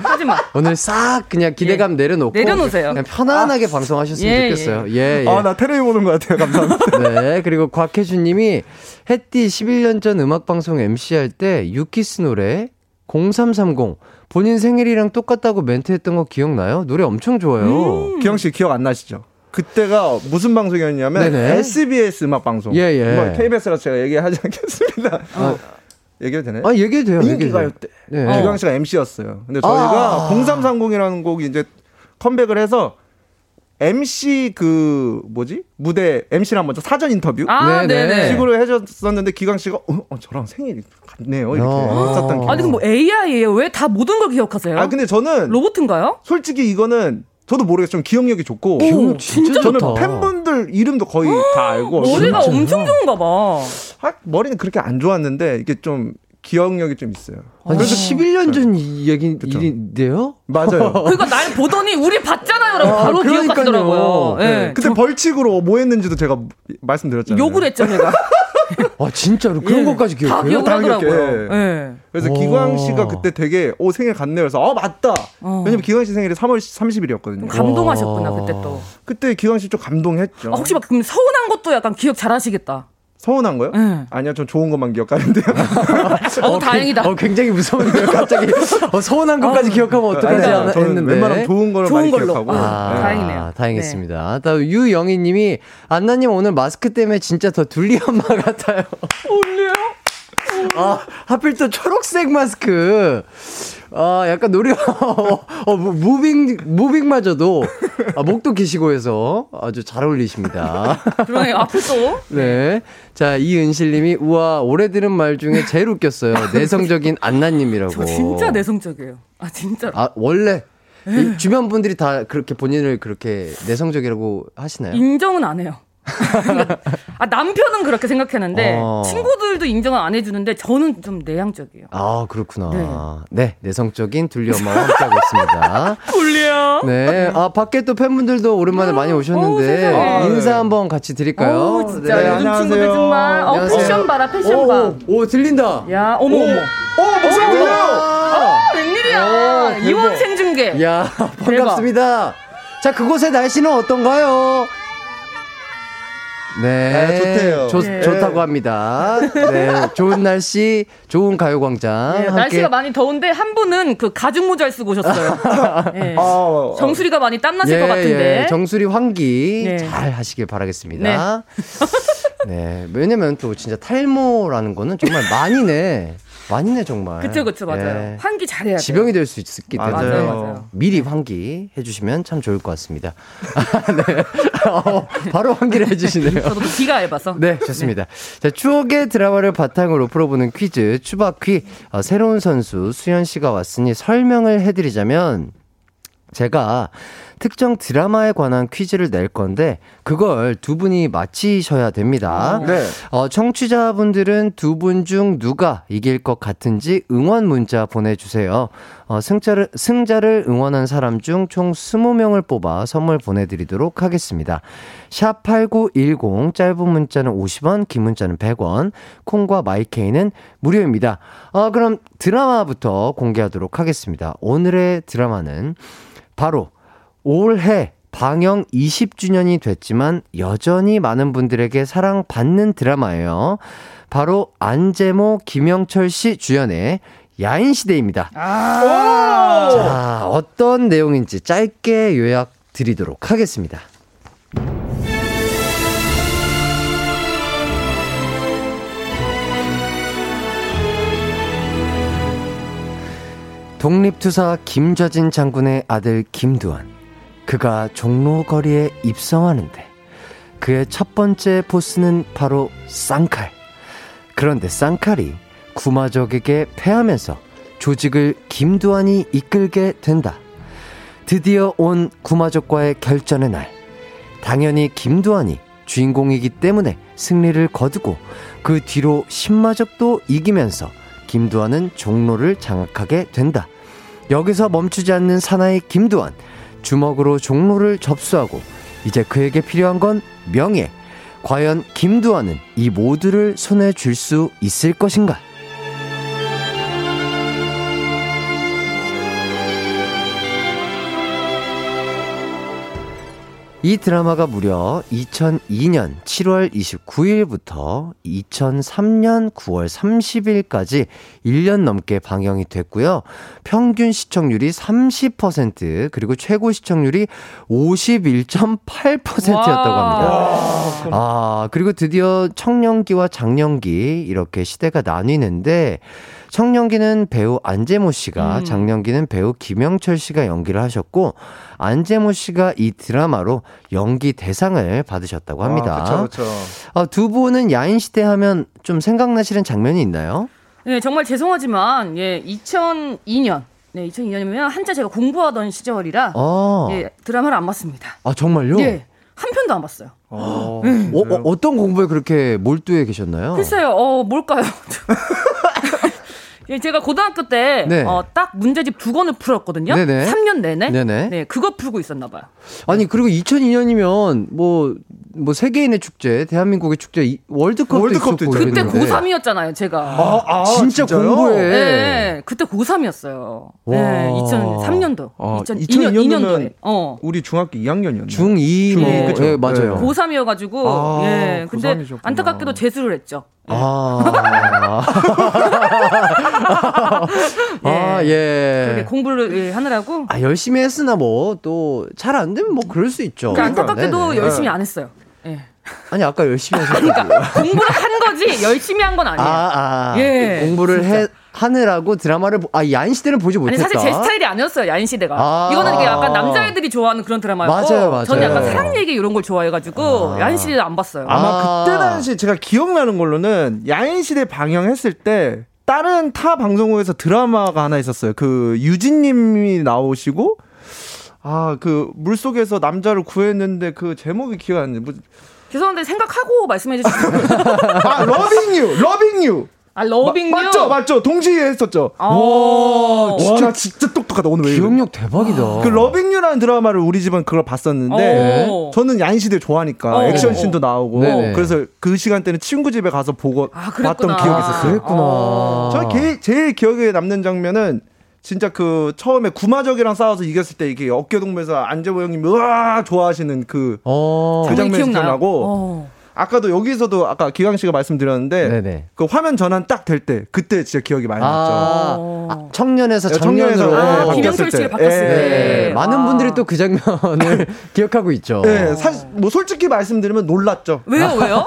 하지 마. 오늘 싹 그냥 기대감 내려놓고 예. 내려놓으세요. 그냥 편안하게 방송하셨으면 예, 좋겠어요. 예, 예. 아, 나 테레비 보는 것 같아요. 감사합니다. 네, 그리고 곽혜준 님이 햇띠 11년 전 음악 방송 MC 할 때 유키스 노래 0330 본인 생일이랑 똑같다고 멘트 했던 거 기억나요? 노래 엄청 좋아요. 기영 씨 기억 안 나시죠? 그때가 무슨 방송이었냐면 네네. SBS 음악 방송. 예, 예. 뭐 KBS라 제가 얘기하지 않겠습니다. 얘기해도 되나요? 아, 얘기해도 돼요. 인기가요. 때. 네. 기광 씨가 MC였어요. 근데 저희가 아. 0330이라는 곡이 이제 컴백을 해서 MC 그 뭐지 무대 MC랑 먼저 사전 인터뷰 아, 네네. 네네. 식으로 해줬었는데 기광 씨가 어, 어, 저랑 생일이 같네요 이렇게 어. 했었던 기억. 아니 그뭐 AI예요? 왜 다 모든 걸 기억하세요? 아 근데 저는 로봇인가요? 솔직히 이거는 저도 모르겠어요. 좀 기억력이 좋고. 기억력 진짜 저는 좋다. 팬분들 이름도 거의 다 알고. 머리가 진짜? 엄청 좋은가 봐. 아, 머리는 그렇게 안 좋았는데 이게 좀 기억력이 좀 있어요. 아니, 11년 전이 얘기 그쵸. 일인데요? 맞아요. 그러니까 날 보더니 우리 봤잖아요. 라고 아, 바로 그러니까요. 기억하시더라고요. 예. 네. 그때 벌칙으로 뭐 했는지도 제가 말씀드렸잖아요. 욕을 했죠, 제가. 아, 진짜로 그런 예. 것까지 다 기억해요? 다 하더라고요. 기억해. 예. 그래서 오. 기광 씨가 그때 되게 오 생일 같네요. 그래서 어 맞다. 어. 왜냐면 기광 씨 생일이 3월 30일이었거든요. 감동하셨구나, 와. 그때 또. 그때 기광 씨 좀 감동했죠. 아, 혹시 막 그럼 서운한 것도 약간 기억 잘 하시겠다. 서운한 거요? 네. 아니요, 전 좋은 것만 기억하는데요. 어, 다행이다. 어, 굉장히 무서운데요, 갑자기. 어, 서운한 것까지 기억하면 어떡하지 아니요, 않- 저는 했는데. 웬만하면 좋은 거를 좋은 많이 걸로. 기억하고. 아, 네. 다행이네요. 다행이겠습니다. 다음 유영희 님이 안나님 오늘 마스크 때문에 진짜 더 둘리 엄마 같아요. 올려? 아, 하필 또 초록색 마스크. 아, 약간 노래, 어, 무- 무빙, 무빙마저도, 아, 목도 기시고 해서 아주 잘 어울리십니다. 그러네, 앞에 또. 네. 자, 이은실 님이, 우와, 올해 들은 말 중에 제일 웃겼어요. 내성적인 안나님이라고. 저 진짜 내성적이에요. 아, 진짜. 아, 원래, 이 주변 분들이 다 그렇게 본인을 그렇게 내성적이라고 하시나요? 인정은 안 해요. 아, 남편은 그렇게 생각했는데, 어. 친구들도 인정을 안 해주는데, 저는 좀 내향적이에요. 아, 그렇구나. 네. 내성적인 둘리 엄마와 함께하고 있습니다. 올려? 네. 아, 밖에 또 팬분들도 오랜만에 많이 어, 오셨는데, 세상에. 인사 한번 같이 드릴까요? 어, 진짜 네. 요즘 안녕하세요. 친구들 정말. 어, 안녕하세요. 패션 봐라, 패션 오, 봐. 오, 오, 들린다. 야, 어머, 어머. 어, 목소리 들려요! 아, 웬일이야. 오, 대박. 이원 생중계. 야, 반갑습니다. 자, 그곳의 날씨는 어떤가요? 네. 아, 좋대요. 좋, 네. 좋다고 합니다. 네. 좋은 날씨, 좋은 가요광장. 네, 날씨가 많이 더운데 한 분은 그 가죽 모자를 쓰고 오셨어요. 네. 아, 정수리가 많이 땀나실 예, 것 같은데. 예, 정수리 환기 네. 잘 하시길 바라겠습니다. 네. 왜냐면 또 진짜 탈모라는 거는 정말 많이네. 많이네, 정말. 그쵸, 그쵸, 맞아요. 예. 환기 잘해야 돼요. 지병이 될 수 있기 때문에 맞아요. 맞아요, 맞아요. 미리 환기 해주시면 참 좋을 것 같습니다. 네. 어, 바로 환기를 해주시네요. 저도 또 귀가 얇아서. 네, 좋습니다. 자, 추억의 드라마를 바탕으로 풀어보는 퀴즈, 추바퀴. 어, 새로운 선수, 수현 씨가 왔으니 설명을 해드리자면, 제가 특정 드라마에 관한 퀴즈를 낼 건데, 그걸 두 분이 맞히셔야 됩니다. 네. 어, 청취자분들은 두 분 중 누가 이길 것 같은지 응원 문자 보내주세요. 어, 승자를, 승자를 응원한 사람 중 총 20명을 뽑아 선물 보내드리도록 하겠습니다. 샵 8910, 짧은 문자는 50원, 긴 문자는 100원, 콩과 마이케이는 무료입니다. 어, 그럼 드라마부터 공개하도록 하겠습니다. 오늘의 드라마는 바로 올해 방영 20주년이 됐지만 여전히 많은 분들에게 사랑받는 드라마예요. 바로 안재모 김영철 씨 주연의 야인시대입니다. 자, 어떤 내용인지 짧게 요약 드리도록 하겠습니다. 독립투사 김좌진 장군의 아들 김두한. 그가 종로거리에 입성하는데 그의 첫 번째 보스는 바로 쌍칼. 그런데 쌍칼이 구마적에게 패하면서 조직을 김두한이 이끌게 된다. 드디어 온 구마적과의 결전의 날. 당연히 김두한이 주인공이기 때문에 승리를 거두고 그 뒤로 신마적도 이기면서 김두한은 종로를 장악하게 된다. 여기서 멈추지 않는 사나이 김두한. 주먹으로 종로를 접수하고 이제 그에게 필요한 건 명예. 과연 김두한은 이 모두를 손에 줄 수 있을 것인가? 이 드라마가 무려 2002년 7월 29일부터 2003년 9월 30일까지 1년 넘게 방영이 됐고요. 평균 시청률이 30% 그리고 최고 시청률이 51.8%였다고 합니다. 아, 그리고 드디어 청년기와 장년기 이렇게 시대가 나뉘는데 청년기는 배우 안재모 씨가, 음. 장년기는 배우 김영철 씨가 연기를 하셨고 안재모 씨가 이 드라마로 연기 대상을 받으셨다고 합니다. 아, 그렇죠. 어, 두 분은 야인 시대 하면 좀 생각나시는 장면이 있나요? 네, 정말 죄송하지만 예, 2002년. 네, 2002년이면 한자 제가 공부하던 시절이라 아, 예, 드라마를 안 봤습니다. 아 정말요? 예. 한 편도 안 봤어요. 어, 어, 어, 떤 공부에 그렇게 몰두해 계셨나요? 글쎄요, 어, 뭘까요? 예, 제가 고등학교 때, 네. 어, 딱 문제집 두 권을 풀었거든요. 네네. 3년 내내. 네네. 네, 그거 풀고 있었나 봐요. 아니 그리고 2002년이면 뭐 뭐 세계인의 축제, 대한민국의 축제 이- 월드컵도, 월드컵도 있었고. 그때 이랬는데. 고3이었잖아요, 제가. 아, 아, 진짜 진짜요? 공부해. 네, 그때 고3이었어요. 네, 와. 2003년도. 아, 2002년, 2002 년이면 2년도에. 어. 우리 중학교 2학년이었나요? 중2 뭐, 네. 그쵸. 예, 맞아요. 네. 고3이어 가지고, 아, 예. 근데 고3이셨구나. 안타깝게도 재수를 했죠. 아. 아, 그렇게 예. 공부를 예, 하느라고. 아, 열심히 했으나 뭐, 또, 잘 안 되면 뭐, 그럴 수 있죠. 그러니까 안타깝게도 네네. 열심히 안 했어요. 예. 아니, 아까 열심히 하셨고. 그러니까 공부를 한 거지 열심히 한 건 아니에요. 아, 아. 예, 공부를 해, 하느라고 드라마를, 보- 아, 야인 시대는 보지 아니 못했다. 사실 제 스타일이 아니었어요 야인 시대가. 아. 이거는 이게 약간 남자애들이 좋아하는 그런 드라마였고, 맞아요, 맞아요. 저는 약간 사랑 얘기 이런 걸 좋아해가지고 아. 야인 시대 안 봤어요. 아마 아. 그때 당시 제가 기억나는 걸로는 야인 시대 방영했을 때 다른 타 방송국에서 드라마가 하나 있었어요. 그 유진님이 나오시고 아 그 물 속에서 남자를 구했는데 그 제목이 기억 안 나요. 뭐, 죄송한데 생각하고 말씀해 주시면. 아 Loving You, Loving You. 아 Loving You. 맞죠, 맞죠. 동시에 했었죠. 어. 와, 진짜 진짜 똑똑하다 오늘 왜 이래? 기억력 대박이다. 그 Loving You라는 드라마를 우리 집은 그걸 봤었는데 어. 저는 야인시대 좋아하니까 어. 액션 씬도 나오고 네네. 그래서 그 시간대는 친구 집에 가서 보고 아. 봤던 기억이 있었어요. 그랬구나. 어. 저 게, 제일 기억에 남는 장면은 진짜 그 처음에 구마적이랑 싸워서 이겼을 때 이게 어깨 동무에서 안재보 형님 으아 좋아하시는 그 어. 그 장면이 기억나요? 생각나고 어. 아까도 여기서도 아까 기강 씨가 말씀드렸는데 네네. 그 화면 전환 딱 될 때 그때 진짜 기억이 많이 났죠. 아, 어. 아, 청년에서 네, 청년에서, 청년으로. 네, 아, 바뀌었을 때. 바뀌었을 예. 때. 네, 많은 와. 분들이 또 그 장면을 기억하고 있죠. 네, 사실 뭐 솔직히 말씀드리면 놀랐죠. 왜요 왜요?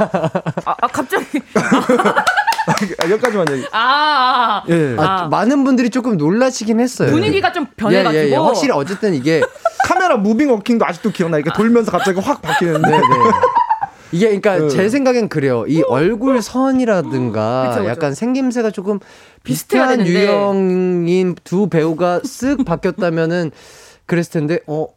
아, 아 갑자기. 아, 여기까지만 얘기. 아, 아. 예. 아, 아. 많은 분들이 조금 놀라시긴 했어요. 분위기가 좀 예, 변해가지고. 예, 예. 확실히 어쨌든 이게 카메라 moving walking도 아직도 기억나. 이렇게 돌면서 갑자기 확 바뀌는데. 네, 네. 이게 그러니까 네. 제 생각엔 그래요. 이 얼굴 선이라든가 그쵸, 그쵸. 약간 생김새가 조금 비슷한. 유형인 두 배우가 쓱 바뀌었다면은 그랬을 텐데 어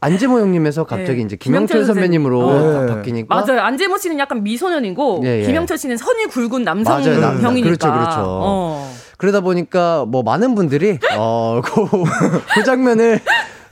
안재모 형님에서 갑자기 네. 이제 김영철 김영철 선배님으로 네. 바뀌니까 맞아요. 안재모 씨는 약간 미소년이고 예, 예. 김영철 씨는 선이 굵은 맞아요. 남- 남성형이니까. 그렇죠, 그렇죠. 어. 그러다 보니까 뭐 많은 분들이 어그 그 장면을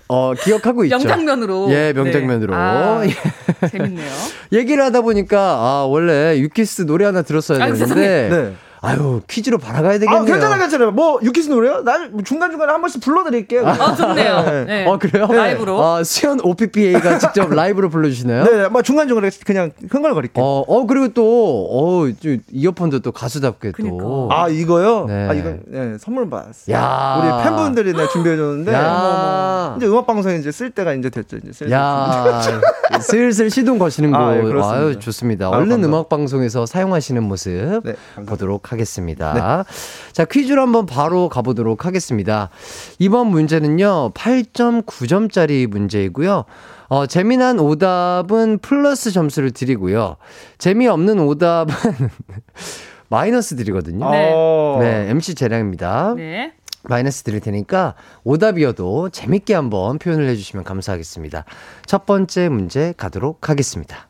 어 기억하고 있죠. 명장면으로. 예, 명장면으로. 네. 아, 예. 재밌네요. 얘기를 하다 보니까 아 원래 유키스 노래 하나 들었어야 되는데 네. 아유 퀴즈로 바라가야 되겠네요. 아, 괜찮아, 괜찮아. 뭐, 유키스 노래요? 나 중간 중간에 한 번씩 불러드릴게요. 아, 좋네요. 네. 네. 어 그래요? 라이브로. 아, 수현 OPPA가 직접 라이브로 불러주시나요? 네, 뭐 중간 중간에 그냥 흥얼거릴게요. 어, 어 그리고 또 어, 저 이어폰도 또 가수답게 그니까. 또. 아, 이거요? 네. 아, 이거, 네, 선물 받았어요. 야. 우리 팬분들이 내가 준비해 줬는데. 야. 이제 음악 방송에 이제 쓸 때가 이제 됐죠. 이제 슬슬. 야, 슬슬 시동 거시는 거. 아, 예, 아, 그렇습니다. 유 좋습니다. 아, 얼른 감사합니다. 음악 방송에서 사용하시는 모습 네. 보도록 하겠습니다. 자, 퀴즈로 한번 바로 가보도록 하겠습니다. 이번 문제는요, 8.9점짜리 문제이고요. 어, 재미난 오답은 플러스 점수를 드리고요. 재미없는 오답은 마이너스 드리거든요. 네. 어. 네, MC 재량입니다. 네. 마이너스 드릴 테니까 오답이어도 재밌게 한번 표현을 해주시면 감사하겠습니다. 첫 번째 문제 가도록 하겠습니다.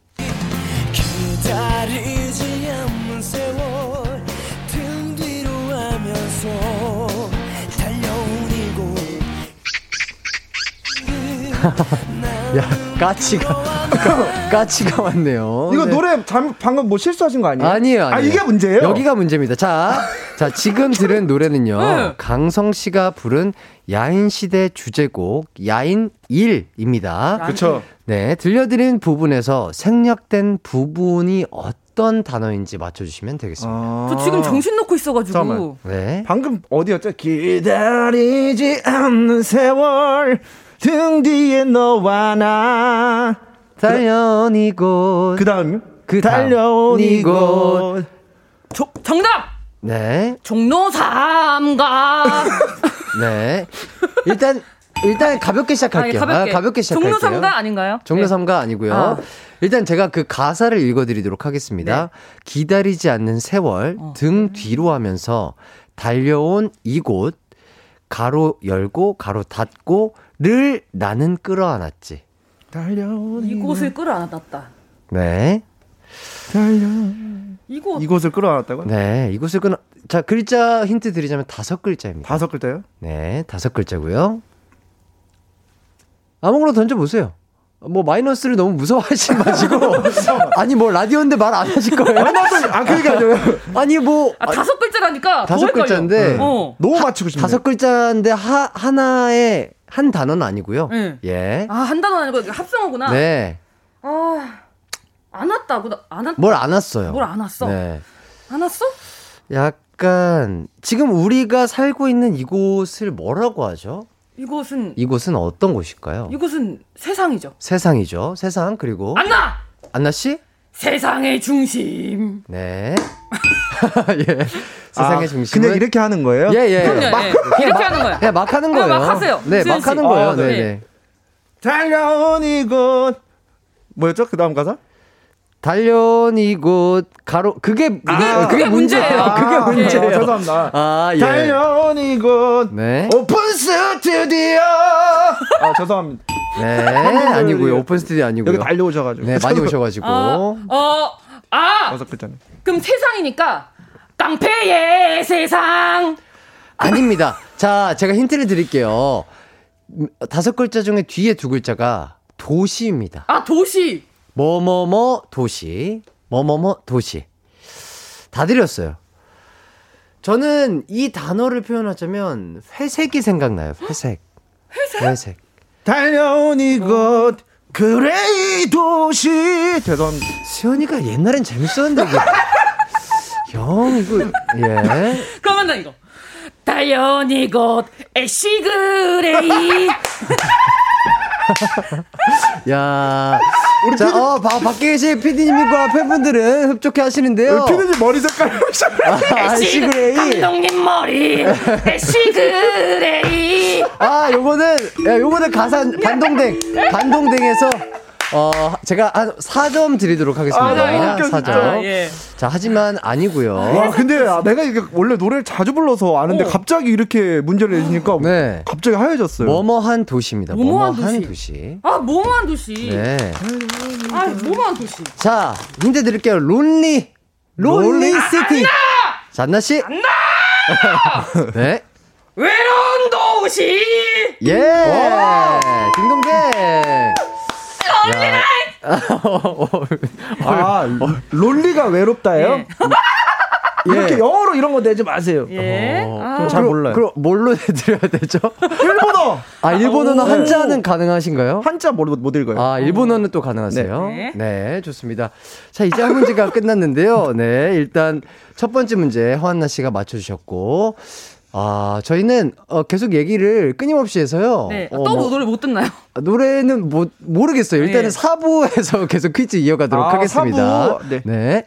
야, 까치가, 까치가 왔네요. 이거 네. 노래 잠, 방금 뭐 실수하신 거 아니에요? 아니에요, 아니에요. 아 이게 문제예요? 여기가 문제입니다. 자, 자, 지금 들은 노래는요. 네. 강성 씨가 부른 야인시대 주제곡 야인 1입니다. 그렇죠. 네, 들려드린 부분에서 생략된 부분이 어떤 단어인지 맞춰주시면 되겠습니다. 아. 저 지금 정신 놓고 있어가지고. 잠깐만. 네. 방금 어디였죠? 기다리지 않는 세월 등 뒤에 너와 나. 달려온 이곳. 그 다음요? 그 다음. 달려온 이곳. 이곳. 조- 정답! 네, 종로 삼가. 네. 일단, 일단 가볍게 시작할게요. 아니, 가볍게. 아, 가볍게 시작할게요. 종로 삼가 아닌가요? 종로 네. 삼가 아니고요. 아. 일단 제가 그 가사를 읽어드리도록 하겠습니다. 기다리지 않는 세월 어. 등 뒤로 하면서 달려온 이곳 가로 열고 가로 닫고 를 나는 끌어안았지. 이곳을 끌어안았다. 네, 달려. 이곳. 이곳을 끌어안았다고요? 네 이곳을 끊어. 자 글자 힌트 드리자면 다섯 글자입니다. 다섯 글자요? 네, 다섯 글자고요. 아무거나 던져보세요. 뭐 마이너스를 너무 무서워하지 마시고 아니 뭐 라디오인데 말 안 하실 거예요? 아 그러니까 아니요. 아니 뭐 아, 다섯 글자라니까. 더 다섯. 글자인데 어. 너무 맞추고 싶네. 다섯 글자인데 하, 하나의 한 단어는 아니고요. 네. 예. 아, 한 단어 아니고 합성어구나. 네. 아, 안 왔다고. 나- 안 왔, 뭘안 왔어요. 뭘 안 왔어? 네. 안 왔어? 약간 지금 우리가 살고 있는 이곳을 뭐라고 하죠? 이곳은, 이곳은 어떤 곳일까요? 이곳은 세상이죠. 세상이죠. 세상 그리고 안나! 안나 씨? 세상의 중심. 네. 예. 세상의 아, 중심은 그냥 이렇게 하는 거예요? 예, 예. 그럼요, 막, 예. 이렇게 하는 거야. 네, 막 하는 거예요. 막 하세요. 네, 막 씨. 하는 거예요. 아, 네. 네, 네. 달려온 이곳. 뭐였죠? 그 다음 가사? 달려온 이곳 가로 그게 그게 아, 그게 그게 문제예요. 문제예요. 그게 아, 문제예요. 아, 죄송합니다. 아, 예. 달려온 이곳. 네. 오픈 스튜디오. 아, 죄송합니다. 네, 아니고요. 오픈 스튜디오 아니고요. 여기 달려오셔가지고. 네, 많이 오셔가지고. 어, 어, 아! 다섯 글자네. 그럼 세상이니까 깡패의 세상. 아닙니다. 자, 제가 힌트를 드릴게요. 음, 다섯 글자 중에 뒤에 두 글자가 도시입니다. 아, 도시. 뭐뭐뭐 도시, 뭐뭐뭐 도시. 다 드렸어요. 저는 이 단어를 표현하자면 회색이 생각나요. 회색. 회색. 달려온 이곳. gray 도시. 죄송합니다. 수현이가 옛날엔 재밌었는데. 형 이거 예. 그러면 나 이거. 달려온 이곳 ash gray. 야. 자, 어, 바, 밖에 계신 PD님과 팬분들은 흡족해 하시는데요. 피디님 머리 색깔. 아, ash gray. 감독님 머리 ash gray. 아, 요거는, 야, 요거는 가산, 반동댕. 반동댕에서, 어, 제가 한 4점 드리도록 하겠습니다. 아, 너무 웃겨, 4점. 아, 예. 자, 하지만 아니고요 와, 근데 아, 내가 이게 원래 노래를 자주 불러서 아는데 갑자기 이렇게 문제를 내시니까 네. 갑자기 하얘졌어요. 뭐뭐한 도시입니다. 뭐뭐한 도시. 도시. 아, 뭐뭐한 도시. 네. 아, 뭐뭐한 도시. 자, 힌트 드릴게요. lonely. 론리 시티. 자, 안나 씨. 안나! 네. 외로운 도시. 예! 딩동댕! 야. 아, 롤리가 외롭다예요? 예. 이렇게 예. 영어로 이런 거 내지 마세요. 예. 어, 아, 잘 몰라요. 그럼 뭘로 해드려야 되죠? 일본어 아, 일본어는 오. 한자는 가능하신가요? 한자 못, 못 읽어요. 아, 일본어는 또 가능하세요? 네. 네. 좋습니다. 자, 이제 한 문제가 끝났는데요. 네, 일단 첫 번째 문제 허한나 씨가 맞춰주셨고, 아, 저희는 어, 계속 얘기를 끊임없이 해서요. 네. 어, 또 뭐, 노래 못 듣나요? 노래는 뭐, 모르겠어요. 일단은 네. 사부에서 계속 퀴즈 이어가도록 아, 하겠습니다. 사부. 네. 네.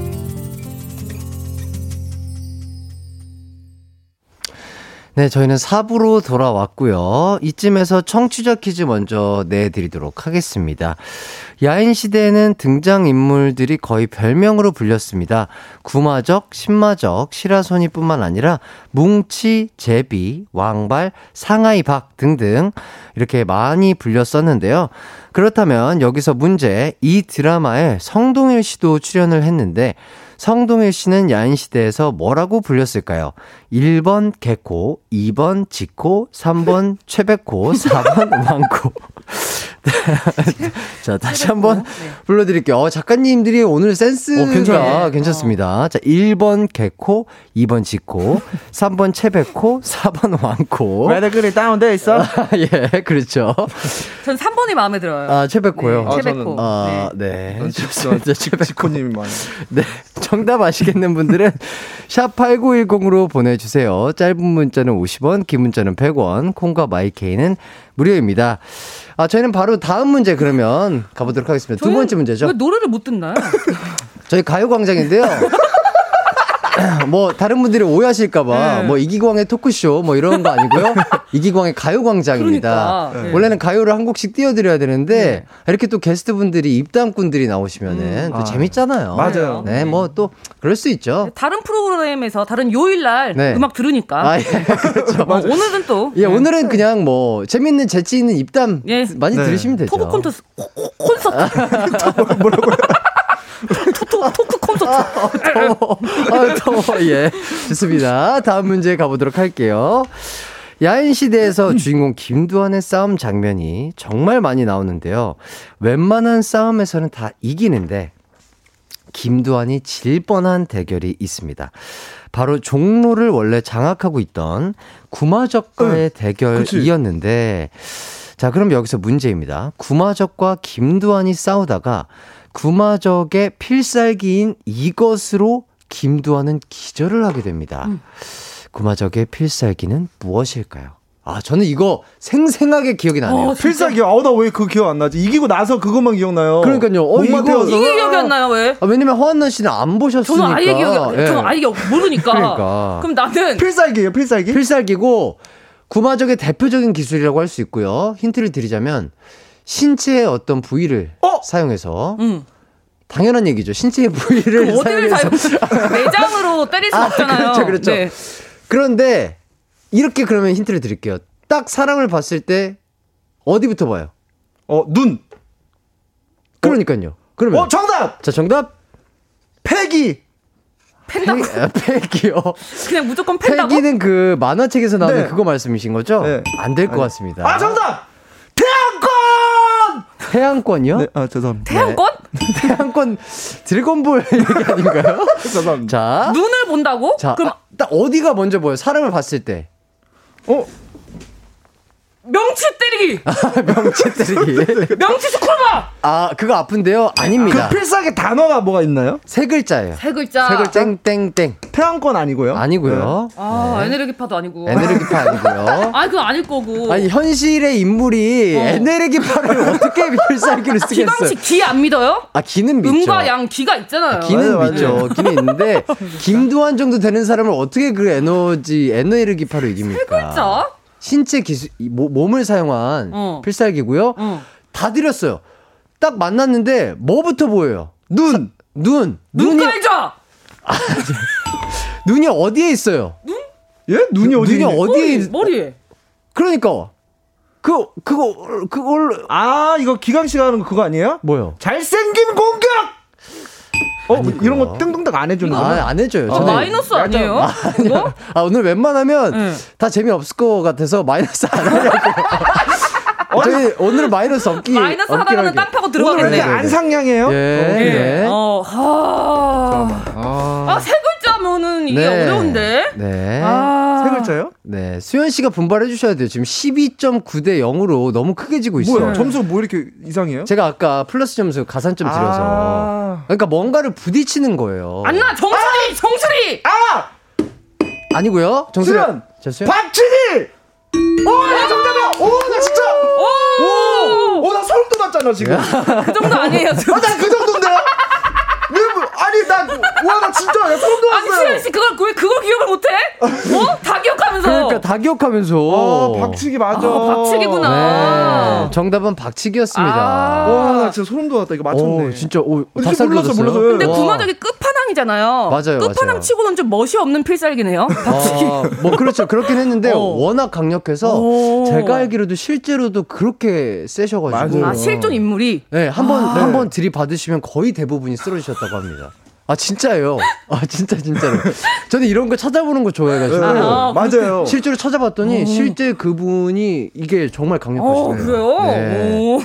네, 저희는 4부로 돌아왔고요. 이쯤에서 청취자 퀴즈 먼저 내드리도록 하겠습니다. 야인시대에는 등장인물들이 거의 별명으로 불렸습니다. 구마적, 신마적, 시라소니 뿐만 아니라 뭉치, 제비, 왕발, 상하이박 등등 이렇게 많이 불렸었는데요. 그렇다면 여기서 문제, 이 드라마에 성동일 씨도 출연을 했는데 성동일 씨는 야인시대에서 뭐라고 불렸을까요? 1번 개코, 2번 지코, 3번 최백코, 4번 왕코. 자, 다시 한번 불러드릴게요. 어, 작가님들이 오늘 센스가 어, 괜찮아요. 괜찮습니다. 자, 1번 개코, 2번 지코, 3번 최백코, 4번 왕코. 왜 댓글이 다운돼 있어? 예, 그렇죠. 전 3번이 마음에 들어요. 아, 최백코요. 네, 아, 최백호. 아, 네. 좋습니다. 지코님이 많이. 네. 정답 아시겠는 분들은 샵8910으로 보내주세요. 짧은 문자는 50원, 긴 문자는 100원, 콩과 마이케이는 무료입니다. 아, 저희는 바로 다음 문제 그러면 가보도록 하겠습니다. 두 번째 문제죠. 왜 노래를 못 듣나요? 저희 가요광장인데요. 뭐 다른 분들이 오해하실까봐 네. 뭐 이기광의 토크쇼 뭐 이런 거 아니고요. 이기광의 가요광장입니다. 그러니까. 네. 원래는 가요를 한 곡씩 띄워드려야 되는데 이렇게 또 게스트분들이 입담꾼들이 나오시면은 또 아, 재밌잖아요. 맞아요. 네, 뭐 또 그럴 수 있죠. 다른 프로그램에서 다른 요일날 네. 음악 들으니까 아, 예, 그렇죠. 어, 오늘은 또 예, 오늘은 그냥 뭐 재밌는 재치 있는 입담 예. 많이 네. 들으시면 되죠. 토크 콘서트 코- 코- 콘서트 뭐라고요? 토크 콘서트 더워. 아, 더워. 예. 좋습니다. 다음 문제 가보도록 할게요. 야인시대에서 주인공 김두한의 싸움 장면이 정말 많이 나오는데요. 웬만한 싸움에서는 다 이기는데, 김두한이 질 뻔한 대결이 있습니다. 바로 종로를 원래 장악하고 있던 구마적과의 대결이었는데, 자, 그럼 여기서 문제입니다. 구마적과 김두한이 싸우다가 구마적의 필살기인 이것으로 김두한은 기절을 하게 됩니다. 구마적의 필살기는 무엇일까요? 아, 저는 이거 생생하게 기억이 나네요. 어, 필살기 아우 나 왜 그 기억 안 나지? 이기고 나서 그것만 기억나요. 그러니까요. 어, 이거- 태워서. 이게 기억이 안 나요 왜? 아, 왜냐면 허한나 씨는 안 보셨으니까. 저는 아예 기억이 예. 저는 아예 기억 모르니까. 그러니까. 그럼 나는 필살기예요, 필살기? 필살기고 구마적의 대표적인 기술이라고 할 수 있고요. 힌트를 드리자면 신체의 어떤 부위를 어? 사용해서 응. 당연한 얘기죠. 신체의 부위를 그 어디를 사용해서 사용 내장으로 때릴 수 아, 없잖아요. 그렇죠, 그렇죠. 네. 그런데 이렇게 그러면 힌트를 드릴게요. 딱 사람을 봤을 때 어디부터 봐요? 어, 눈. 그러니까요. 그러면 어, 정답! 자 정답 패기! 팬다고 아, 패기요. 그냥 무조건 팬다고? 패기는 그 만화책에서 나오는 네. 그거 말씀이신 거죠? 네. 안될 것 같습니다. 아, 정답! 태양권! 태양권이요? 네, 아, 죄송합니다. 태양권? 태양권 드래곤볼 얘기 아닌가요? 죄송합니다. 자, 눈을 본다고? 자, 그럼 아, 딱 어디가 먼저 보여? 요 사람을 봤을 때 어, 명치 때리기. 명치 때리기. 명치 스쿨바. 아, 그거 아픈데요? 아닙니다. 그 필살기 단어가 뭐가 있나요? 세 글자예요. 세 글자. 세 글자 땡땡땡. 태양권 아니고요? 아니고요. 아 에네르기파도 아니고. 네. 에네르기파 아니고요. 아 그건 아닐 거고. 아니 현실의 인물이 어. 에네르기파를 어떻게 필살기를 쓰겠어요? 기광씨 기안 믿어요? 아 기는 믿죠. 음과 양 기가 있잖아요. 기는 맞아요, 믿죠. 기는 있는데 김두한 정도 되는 사람을 어떻게 그 에너지 에너르기파로 이깁니까? 진짜? 신체 기술 이 모- 몸을 사용한 어. 필살기고요. 어. 다 드렸어요. 딱 만났는데 뭐부터 보여요? 눈! 눈. 눈이 눈깔자. 눈이 어디에 있어요? 예? 눈이 어디 눈이? 어디에 머리 있... 머리에. 그러니까 그 그거 그걸 아, 이거 기강 씨가 하는 거 그거 아니에요? 뭐요? 잘생긴 공격! 어, 아니고요. 이런 거 땡동딱 안 해주는 거. 아, 안 해줘요. 아, 마이너스 아니에요? 이거? 아, 오늘 웬만하면 네. 다 재미없을 것 같아서 마이너스 안 하려고. 저희 오늘은 마이너스 없기. 마이너스 하다가는. 땅 파고 오늘 왜 이렇게 들어가겠네. 안 상냥해요? 예. 예. 네. 어, 하. 아, 세 글자면은 이게 네. 어려운데. 네. 아. 세 글자요? 네. 수현 씨가 분발해 주셔야 돼요. 지금 12.9 대 0으로 너무 크게 지고 있어요. 뭐야? 점수 뭐 이렇게 이상해요? 제가 아까 플러스 점수 가산점 드려서. 아. 그러니까 뭔가를 부딪히는 거예요. 안나 정수리 정수리. 아! 아니고요. 정수리. 수현! 저 수현. 박치기! 오, 나 정답이야! 오, 나 진짜! 오. 오, 나 소름 돋았잖아, 지금. 그 정도 아니에요. 저. 아, 나그 정도인데? 아니, 나, 와, 나 진짜, 나 소름 아니 돋았어요. 수현 씨 그걸 왜 그걸 기억을 못해? 어? 다 기억하면서. 그러니까 다 기억하면서. 아, 박치기 맞아. 아, 박치기구나. 네. 정답은 박치기였습니다. 아. 와, 나 진짜 소름 돋았다. 이거 맞췄네. 오, 진짜 오, 진짜 몰랐어. 몰랐어. 근데 와. 구마적이 끝판왕이잖아요. 맞아요, 끝판왕 맞아요. 치고는 좀 멋이 없는 필살기네요. 박치기. 아, 뭐 그렇죠. 그렇긴 했는데 어. 워낙 강력해서 오. 제가 알기로도 실제로도 그렇게 세셔가지고 맞아요. 아 실존 인물이. 네, 한번 아. 한번 들이받으시면 거의 대부분이 쓰러지셨다고 합니다. 아 진짜예요. 아 진짜 진짜로. 저는 이런 거 찾아보는 거 좋아해가지고 아, 맞아요. 실제로 찾아봤더니 실제 그분이 이게 정말 어 강력하시네요. 그래요? 네. 오.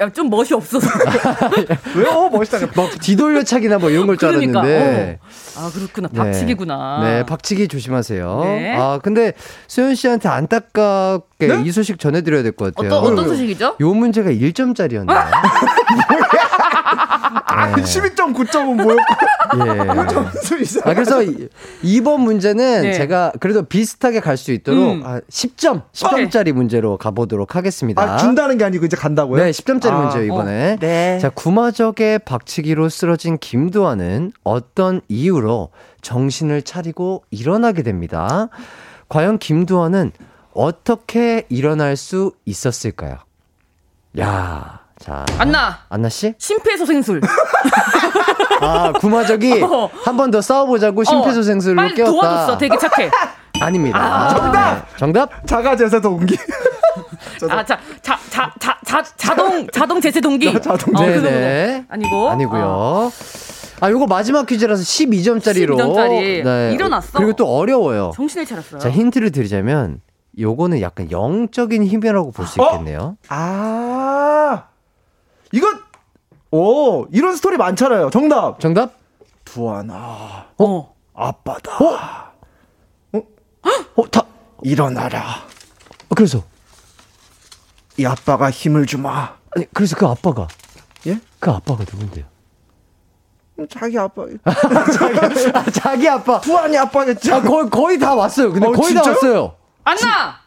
아, 좀 멋이 없어서. 왜? 어, 멋있다. 막 뒤돌려차기나 뭐 이런 걸줄 그러니까, 알았는데. 아 그렇구나. 네. 박치기구나. 네, 박치기 조심하세요. 네. 아, 근데 수현 씨한테 안타깝게 네? 이 소식 전해드려야 될 것 같아요. 어떤 어떤 소식이죠? 요 문제가 1점짜리였네요. 아, 12.9점은 뭐였고. 예. 점수 이상. 아, 그래서 이- 이번 문제는 네. 제가 그래도 비슷하게 갈 수 있도록 음. 아, 10점, 10점짜리 문제로 가보도록 하겠습니다. 아, 준다는 게 아니고 이제 간다고요? 네, 10점짜리 아, 문제요, 이번에. 네. 자, 구마적의 박치기로 쓰러진 김두한은 어떤 이유로 정신을 차리고 일어나게 됩니다. 과연 김두한은 어떻게 일어날 수 있었을까요? 야, 자. 안나 안나 씨? 심폐소생술. 아, 구마적이 어. 한번 더 싸워보자고 심폐소생술로 빨리 깨웠다. 도와줬어. 되게 착해. 아닙니다. 아, 정답! 네. 정답? 자가 제사 동기. 아, 자, 자, 자, 자, 자, 자동, 자동 제세 동기. 자동 어, 그 네네. 정도. 아니고. 아니고요. 어. 아, 요거 마지막 퀴즈라서 12점짜리로. 12점 짜리. 일어났어. 그리고 또 어려워요. 정신을 차렸어요. 자, 힌트를 드리자면 요거는 약간 영적인 힘이라고 볼수 어? 있겠네요. 아, 이거, 오, 이런 스토리 많잖아요. 정답. 정답? 두하나, 어. 아빠다. 어, 다. 일어나라. 어, 그래서 이 아빠가 힘을 주마. 아니, 그래서 그 아빠가 예? 그 아빠가 누군데요? 자기 아빠. 아, 자기 아빠. 두한이 아빠겠죠. 아, 거의 거의 다 왔어요. 근데 어, 거의 다 진짜요? 왔어요. 안나!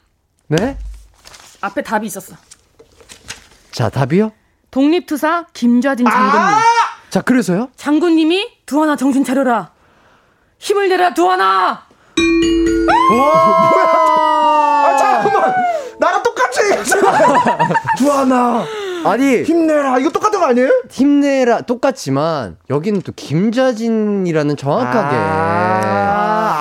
네? 앞에 답이 있었어. 자, 답이요? 독립투사 김좌진 장군님. 아! 자, 그래서요? 장군님이 두하나 정신 차려라. 힘을 내라 두하나. 아, 잠깐만. 나랑 똑같이. 두하나, 아니, 힘내라. 이거 똑같은 거 아니에요? 힘내라 똑같지만 여기는 또 김자진이라는 정확하게 아,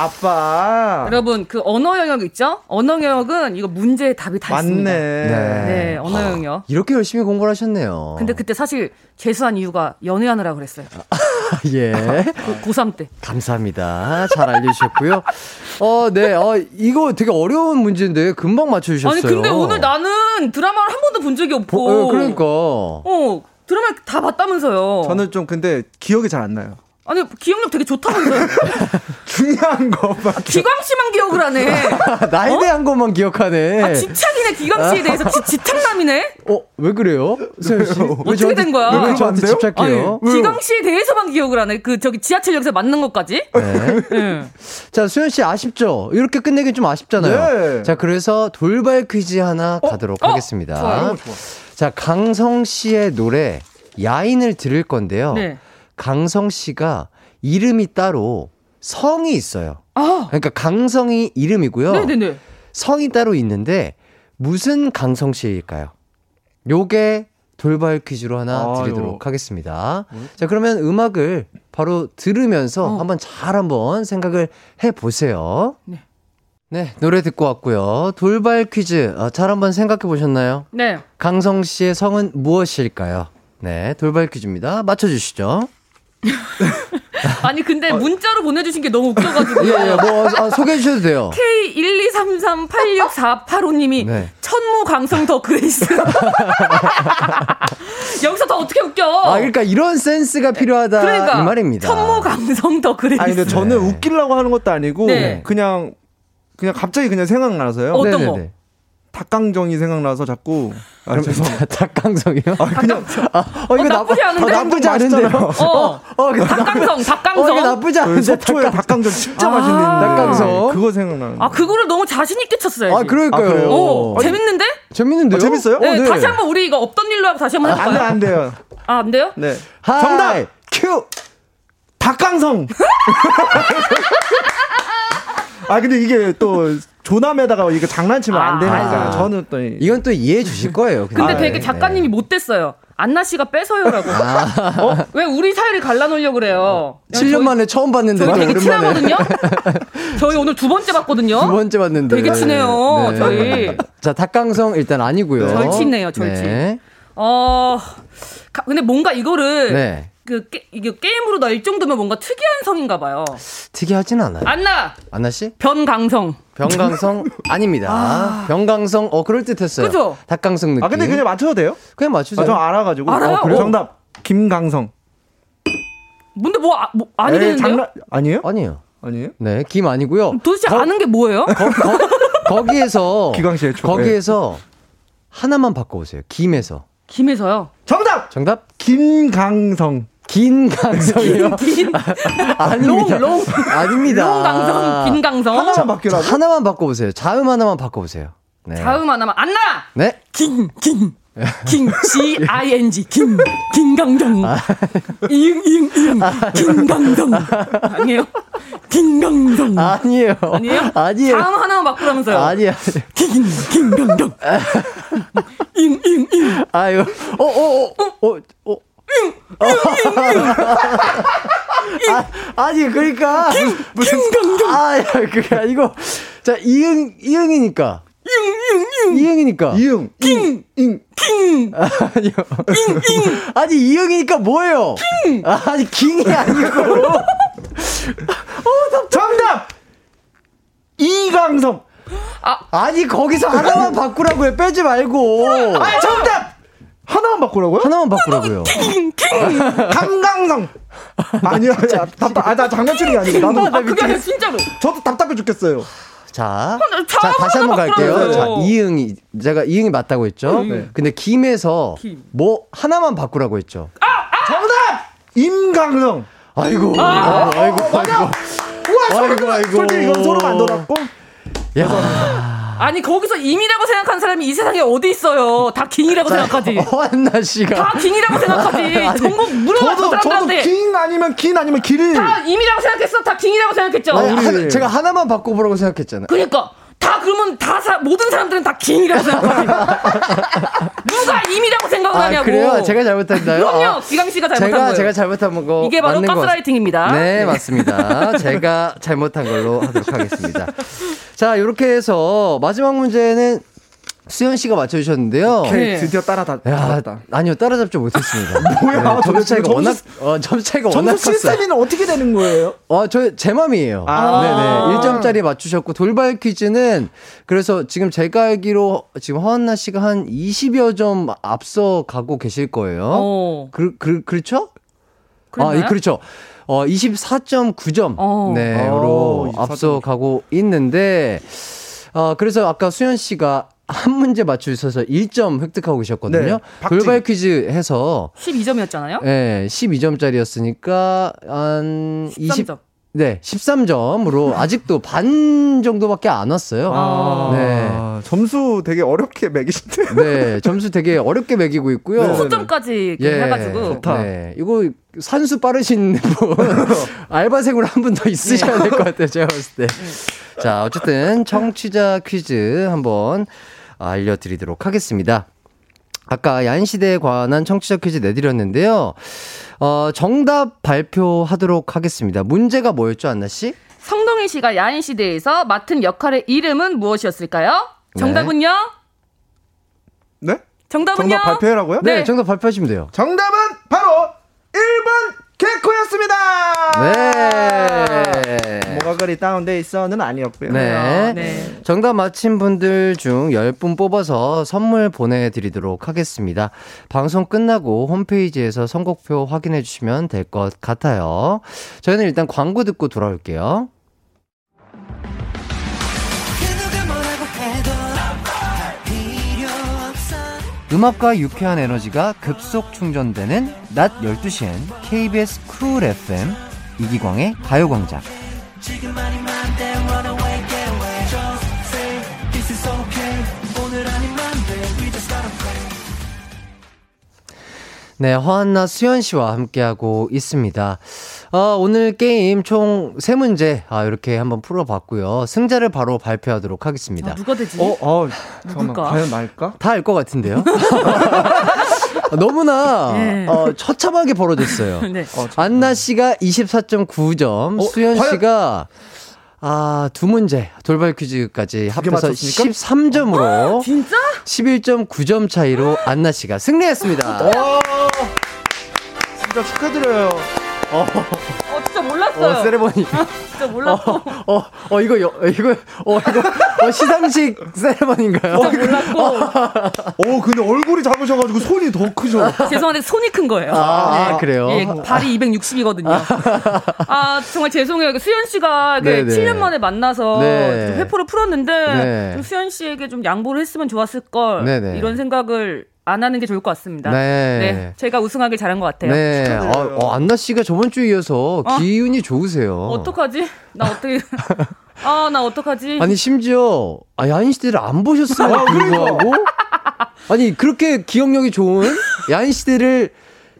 아빠. 여러분 그 언어 영역 있죠? 언어 영역은 이거 문제의 답이 다 맞네. 있습니다. 네. 네, 언어 영역. 이렇게 열심히 공부를 하셨네요. 근데 그때 사실 재수한 이유가 연애하느라 그랬어요. 예. 고, 고3 때. 감사합니다. 잘 알려주셨고요. 어, 네. 어, 이거 되게 어려운 문제인데 금방 맞춰주셨어요. 아니 근데 오늘 나는 드라마를 한 번도 본 적이 없고. 어, 그러니까. 어 드라마 다 봤다면서요. 저는 좀 근데 기억이 잘 안 나요. 아니 기억력 되게 좋다면서요. 중요한 거만. 기광 씨만 기억을 하네. 나에 대한 것만 기억하네. 아 집착이네 기광 씨에 대해서 지, 집착남이네. 어, 왜 그래요? 세현 씨? 왜 어떻게 저한테- 된 거야? 왜 저한테? 집착해요? 아니, 기광 씨에 대해서만 기억을 하네. 그 저기 지하철역에서 만난 것까지. 네. 예. 자, 수현 씨 아쉽죠? 이렇게 끝내긴 좀 아쉽잖아요. 네. 자, 그래서 돌발 퀴즈 하나 가도록 어? 하겠습니다. 좋아요. 자, 강성 씨의 노래 야인을 들을 건데요. 네. 강성 씨가 이름이 따로 성이 있어요. 아. 그러니까 강성이 이름이고요. 네네네. 성이 따로 있는데 무슨 강성 씨일까요? 요게 돌발 퀴즈로 하나 아유. 드리도록 하겠습니다. 자, 그러면 음악을 바로 들으면서 어. 한번 잘 한번 생각을 해 보세요. 네. 네, 노래 듣고 왔고요. 돌발 퀴즈 어, 잘 한번 생각해 보셨나요? 네. 강성 씨의 성은 무엇일까요? 네, 돌발 퀴즈입니다. 맞춰 주시죠. 아니 근데 문자로 보내주신 게 너무 웃겨가지고. 예, 예, 뭐 아, 소개해 주셔도 돼요. K123386485님이 네. 첫 천무 강성 The Grace. 여기서 더 어떻게 웃겨? 아, 그러니까 이런 센스가 필요하다 그러니까 이 말입니다. 천무 강성 The Grace. 아니 근데 저는 네. 웃기려고 하는 것도 아니고 네. 그냥 그냥 갑자기 그냥 생각나서요. 어, 어떤 네네네. 닭강정이 생각나서 자꾸 아 죄송합니다. 닭강성이요? 아 그냥 아, 어, 어, 나쁘지 않은데? 나쁘지 않은데요? 어, 어, 이거 나- 닭강성, 어, 닭강성. 이거 나쁘지 그 않은데. 속초에 닭강- 닭강정 진짜 아. 맛있는데 닭강정. 그거 생각나는. 아, 그거를 너무 자신 있게 쳤어야지. 아, 그러니까요. 아, 그래요? 어, 재밌는데? 재밌는데요? 아, 재밌어요? 네, 어, 네. 다시 한번 우리 이거 없던 일로 하고 다시 한번 안 돼, 해볼까요? 안 돼요. 아, 안 돼요? 네. 하이, 정답! 큐! 닭강성! 아, 근데 이게 또 조남에다가 이거 장난치면 안 되니까 아. 저는 또. 이- 이건 또 이해해 주실 거예요. 근데 아, 되게 네. 작가님이 못됐어요. 안나 씨가 뺏어요라고. 어? 왜 우리 사이를 갈라놓으려고 그래요? 7년 만에 처음 봤는데 저희 또 되게 오랜만에 친하거든요. 저희 오늘 두 번째 봤거든요. 두 번째 봤는데 되게 친해요, 저희. 자 닭강성 일단 아니고요. 절친이에요, 절친. 어, 가- 근데 뭔가 이거를 네. 그 게, 이게 게임으로 넣을 정도면 뭔가 특이한 성인가 봐요. 특이하진 않아요. 안나 안나 씨? 변강성. 병강성 아닙니다. 병강성 어 그럴 듯했어요. 그죠? 닭강성 느낌. 아, 근데 그냥 맞춰도 돼요? 그냥 맞추죠. 아, 저 알아가지고. 알아요? 어, 그래요? 어. 정답. 김강성. 뭔데 뭐, 아, 뭐 아니겠는데요? 에이, 장난, 아니에요? 아니에요. 아니에요? 네, 김 아니고요. 도대체 아는 게 뭐예요? 거기에서 기광 씨의 초- 거기에서 하나만 바꿔보세요. 김에서 김에서요. 정답! 정답 김강성. 긴 강성이요. 긴 아닙니다. Long, long. 아닙니다. Long 강성, 긴 강성. 하나만 바뀌라고? 하나만 바꿔보세요. 자음 하나만 바꿔보세요. 네. 자음 하나만 안나. 네. 긴, 긴. 긴, G, I, N, G, 긴, 긴강정. 이응, 이응, 이응. 긴강정. 아니에요? 긴강정. 아니에요. 아니에요? 아니에요. 자음 하나만 바꾸라면서요. 아니야. 긴, 긴강정. 잉, 잉, 잉. 아유. 어, 어, 어, 어, 어. 아, 아니 그러니까 무슨 아, 야, 그게 아니고 자 이응 이응이니까 이응이니까 이응. 잉. 잉. 아니요 아니 이응이니까 뭐예요? 아니 킹이 아니고 정답! 이강성. 아니 거기서 하나만 바꾸라고요 빼지 말고 아, 정답! 하나만 바꾸라고요? 하나만 바꾸라고요 강강성. 아니야, 야, 답답, 아, 나 장난치는 게 아니고 나도 아, 그게 아니라 진짜로. 저도 답답해 죽겠어요. 자, 자, 자 다시 한번 갈게요. 자. 이응이 제가 이응이 맞다고 했죠. 네. 근데 김에서 김. 뭐 하나만 바꾸라고 했죠. 정답! 임강성. 아이고, 아 이고, 아이고, 아이고. 우와, 아이고, 아이고. 솔직히 이건 서로 만들었고. 야, 아니, 거기서 임이라고 생각하는 사람이 이 세상에 어디 있어요. 다 긴이라고 생각하지. 허한나 씨가 다 긴이라고 생각하지. 전국 물어봤어, 저도, 저도 사람들한테. 긴 아니면 긴 아니면 길. 다 임이라고 생각했어. 다 긴이라고 생각했죠. 아니, 하나- 제가 하나만 바꿔보라고 생각했잖아요. 그러니까 다 그러면 다 사, 모든 사람들은 다 긴이라고 생각하지. 누가 임이라고 생각하냐고. 아, 그래요? 제가 잘못했나요? 그럼요. 아, 기강 씨가 잘못한 제가 거예요. 제가 잘못한 거 이게 바로 가스라이팅입니다. 네, 맞습니다. 제가 잘못한 걸로 하도록 하겠습니다. 자, 이렇게 해서 마지막 문제는 수현 씨가 맞춰주셨는데요. 오케이, 네. 드디어 따라 다, 야, 잡았다. 아니요, 따라잡지 못했습니다. 뭐야, 점수 도대체 차이가 점수- 워낙, 어, 점수 차이가 워낙 점수 컸어요. 시스템이 어떻게 되는 거예요? 어, 저, 제 맘이에요. 아. 네네. 1점짜리 맞추셨고, 돌발 퀴즈는, 그래서 지금 제가 알기로, 지금 허한나 씨가 한 20여 점 앞서 가고 계실 거예요. 어. 그, 그, 그렇죠? 그랬나요? 아, 예, 그렇죠. 어, 24.9점. 어. 네, 어, 로 24.9. 앞서 가고 있는데, 어, 그래서 아까 수현 씨가 한 문제 맞추셔서 1점 획득하고 계셨거든요. 네. 돌발 퀴즈 해서, 12점이었잖아요. 예, 12점짜리였으니까, 한 20, 13점. 네, 13점으로 아직도 반 정도밖에 안 왔어요. 아. 네. 아, 점수 되게 어렵게 매기신데. 네, 점수 되게 어렵게 매기고 있고요. 네. 호점까지 이렇게 해가지고. 좋다. 네, 이거 산수 빠르신 분 알바생으로 한 분 더 있으셔야 될 것 같아요. 제가 봤을 때. 자, 어쨌든 청취자 퀴즈 한번 알려드리도록 하겠습니다. 아까 야인시대에 관한 청취자 퀴즈 내드렸는데요. 어, 정답 발표하도록 하겠습니다. 문제가 뭐였죠, 안나씨? 성동일 씨가 야인 시대에서 맡은 역할의 이름은 무엇이었을까요? 네. 정답은요? 네? 정답은요? 정답 발표해라고요? 네, 네. 정답 발표하시면 돼요. 정답은 바로 1번 개코였습니다. 네. 모가걸이 다운돼 있어는 아니었고요. 네. 네. 정답 맞힌 분들 중 10분 뽑아서 선물 보내드리도록 하겠습니다. 방송 끝나고 홈페이지에서 선곡표 확인해 주시면 될 것 같아요. 저희는 일단 광고 듣고 돌아올게요. 음악과 유쾌한 에너지가 급속 충전되는 낮 12시엔 KBS Cool FM 이기광의 가요광장. 네, 허안나 수현 씨와 함께하고 있습니다. 어, 오늘 게임 총 세 문제 아, 이렇게 한번 풀어봤고요. 승자를 바로 발표하도록 하겠습니다. 아, 누가 되지? 어, 어, 잠깐만. 누굴까? 과연 날까? 다 알 것 같은데요? 너무나 네. 어, 처참하게 벌어졌어요. 네. 어, 저- 안나 씨가 24.9점, 어, 수현 과연- 씨가 아, 두 문제 돌발 퀴즈까지 합해서 맞췄습니까? 13점으로 진짜? 11.9점 차이로 안나 씨가 승리했습니다. 와, 진짜 축하드려요. 어, 진짜 몰랐어요. 어, 세레머니. 진짜 몰랐고. 어, 어, 이거, 여, 이거, 어, 이거, 어, 시상식 세레머니인가요? 진짜 몰랐고. 오, 근데 얼굴이 작으셔가지고 손이 더 크죠. 죄송한데 손이 큰 거예요. 아, 아, 그래요? 예, 발이 260이거든요. 아, 정말 죄송해요. 수현 씨가 그 네네. 7년 만에 만나서 네. 좀 회포를 풀었는데 네. 좀 수현 씨에게 좀 양보를 했으면 좋았을 걸 네네. 이런 생각을 안 하는 게 좋을 것 같습니다. 네. 제가 우승하길 잘한 것 같아요. 네. 축하드려요. 어, 어, 안나 씨가 저번 주에 이어서 어? 기운이 좋으세요. 어떡하지? 나 어떻게 아, 나 어떡하지? 아니, 심지어, 아, 야인 시대를 안 보셨음에도 아, 그러니까. 불구하고, 아니, 그렇게 기억력이 좋은 야인 시대를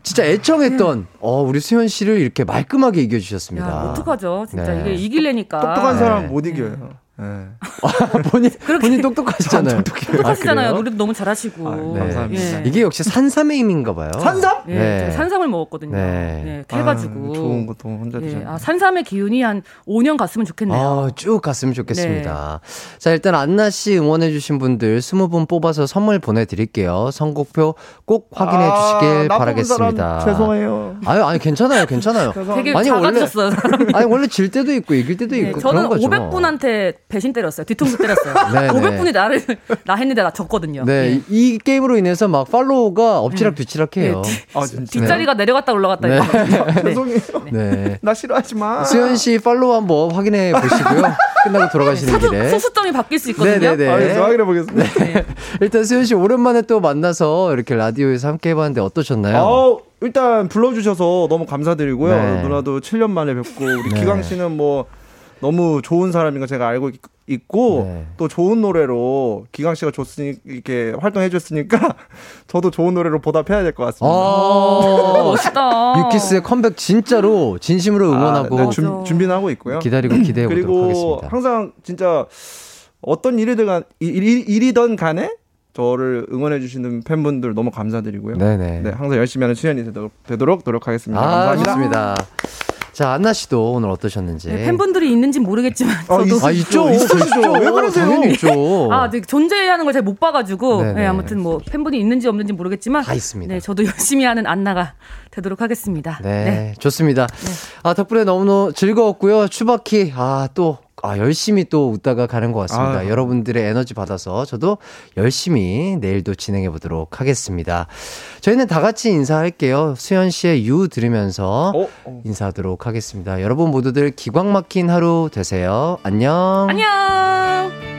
진짜 애청했던, 어, 우리 수현 씨를 이렇게 말끔하게 이겨주셨습니다. 야, 어떡하죠? 진짜 네. 이게 이기려니까. 똑똑한 네. 사람 못 이겨요. 네. 본인, 본인 똑똑하시잖아요. 똑똑하시잖아요. 아? 노래도 너무 잘하시고. 네. 감사합니다. 예. 이게 역시 산삼의 힘인가 봐요. 산삼? 예, 네. 저 산삼을 먹었거든요. 네. 네. 해가지고. 아, 좋은 것도 혼자 예, 드셨네. 아, 산삼의 기운이 한 5년 갔으면 좋겠네요. 아, 쭉 갔으면 좋겠습니다. 네. 자, 일단 안나 씨 응원해주신 분들 20분 뽑아서 선물 보내드릴게요. 선곡표 꼭 확인해 아, 주시길 바라겠습니다. 사람 죄송해요. 아니, 아니, 괜찮아요, 괜찮아요. 되게 아니, 원래- 작아졌어요. 아니, 원래 질 때도 있고, 이길 때도 네, 있고. 저는 그런 거죠. 500분한테 배신 때렸어요. 뒤통수 때렸어요. 네, 네. 500분이 나를 나 했는데 나 졌거든요. 네, 예. 이, 이 게임으로 인해서 막 팔로우가 엎치락 뒤치락 해요. 아, 진짜. 뒷자리가 내려갔다 올라갔다. 네. 네. 죄송해요. 네. 나 싫어하지 마. 수현 씨 팔로우 한번 확인해 보시고요. 끝나고 돌아가시는 사수, 길에. 소수점이 바뀔 수 있거든요. 네네네. 알겠어, 확인해 보겠습니다. 일단 수현 씨 오랜만에 또 만나서 이렇게 라디오에서 함께 해봤는데 어떠셨나요? 어, 일단 불러주셔서 너무 감사드리고요. 네. 누나도 7년 만에 뵙고 우리 네. 기광 씨는 뭐 너무 좋은 사람인 거 제가 알고 있- 있고 네. 또 좋은 노래로 기광 씨가 줬으니 이렇게 활동해 줬으니까 저도 좋은 노래로 보답해야 될 것 같습니다. 아, 멋있다. 유키스의 컴백 진짜로 진심으로 응원하고 아, 네, 준. 준비는 하고 있고요. 기다리고 기대해 보도록 그리고 하겠습니다. 항상 진짜 어떤 일이든 간, 일, 일, 일이든 간에 저를 응원해 주시는 팬분들 너무 감사드리고요. 네네. 네, 항상 열심히 하는 수현이 되도록, 되도록 노력하겠습니다. 아, 감사합니다. 좋습니다. 자, 안나 씨도 오늘 어떠셨는지. 네, 팬분들이 있는지 모르겠지만 아, 저도 있- 아, 있죠. 있으시죠. 있죠. 왜 그러세요? 당연히 있죠. 아, 네, 존재하는 걸 잘 못 봐 가지고 네네. 네, 아무튼 뭐 팬분이 있는지 없는지 모르겠지만 다 있습니다. 네, 저도 열심히 하는 안나가 되도록 하겠습니다. 네, 좋습니다. 아, 덕분에 너무너무 즐거웠고요. 추바키, 아, 또, 아, 열심히 또 웃다가 가는 것 같습니다. 아유. 여러분들의 에너지 받아서 저도 열심히 내일도 진행해 보도록 하겠습니다. 저희는 다 같이 인사할게요. 수현 씨의 유 들으면서 어? 어. 인사하도록 하겠습니다. 여러분 모두들 기광 막힌 하루 되세요. 안녕. 안녕.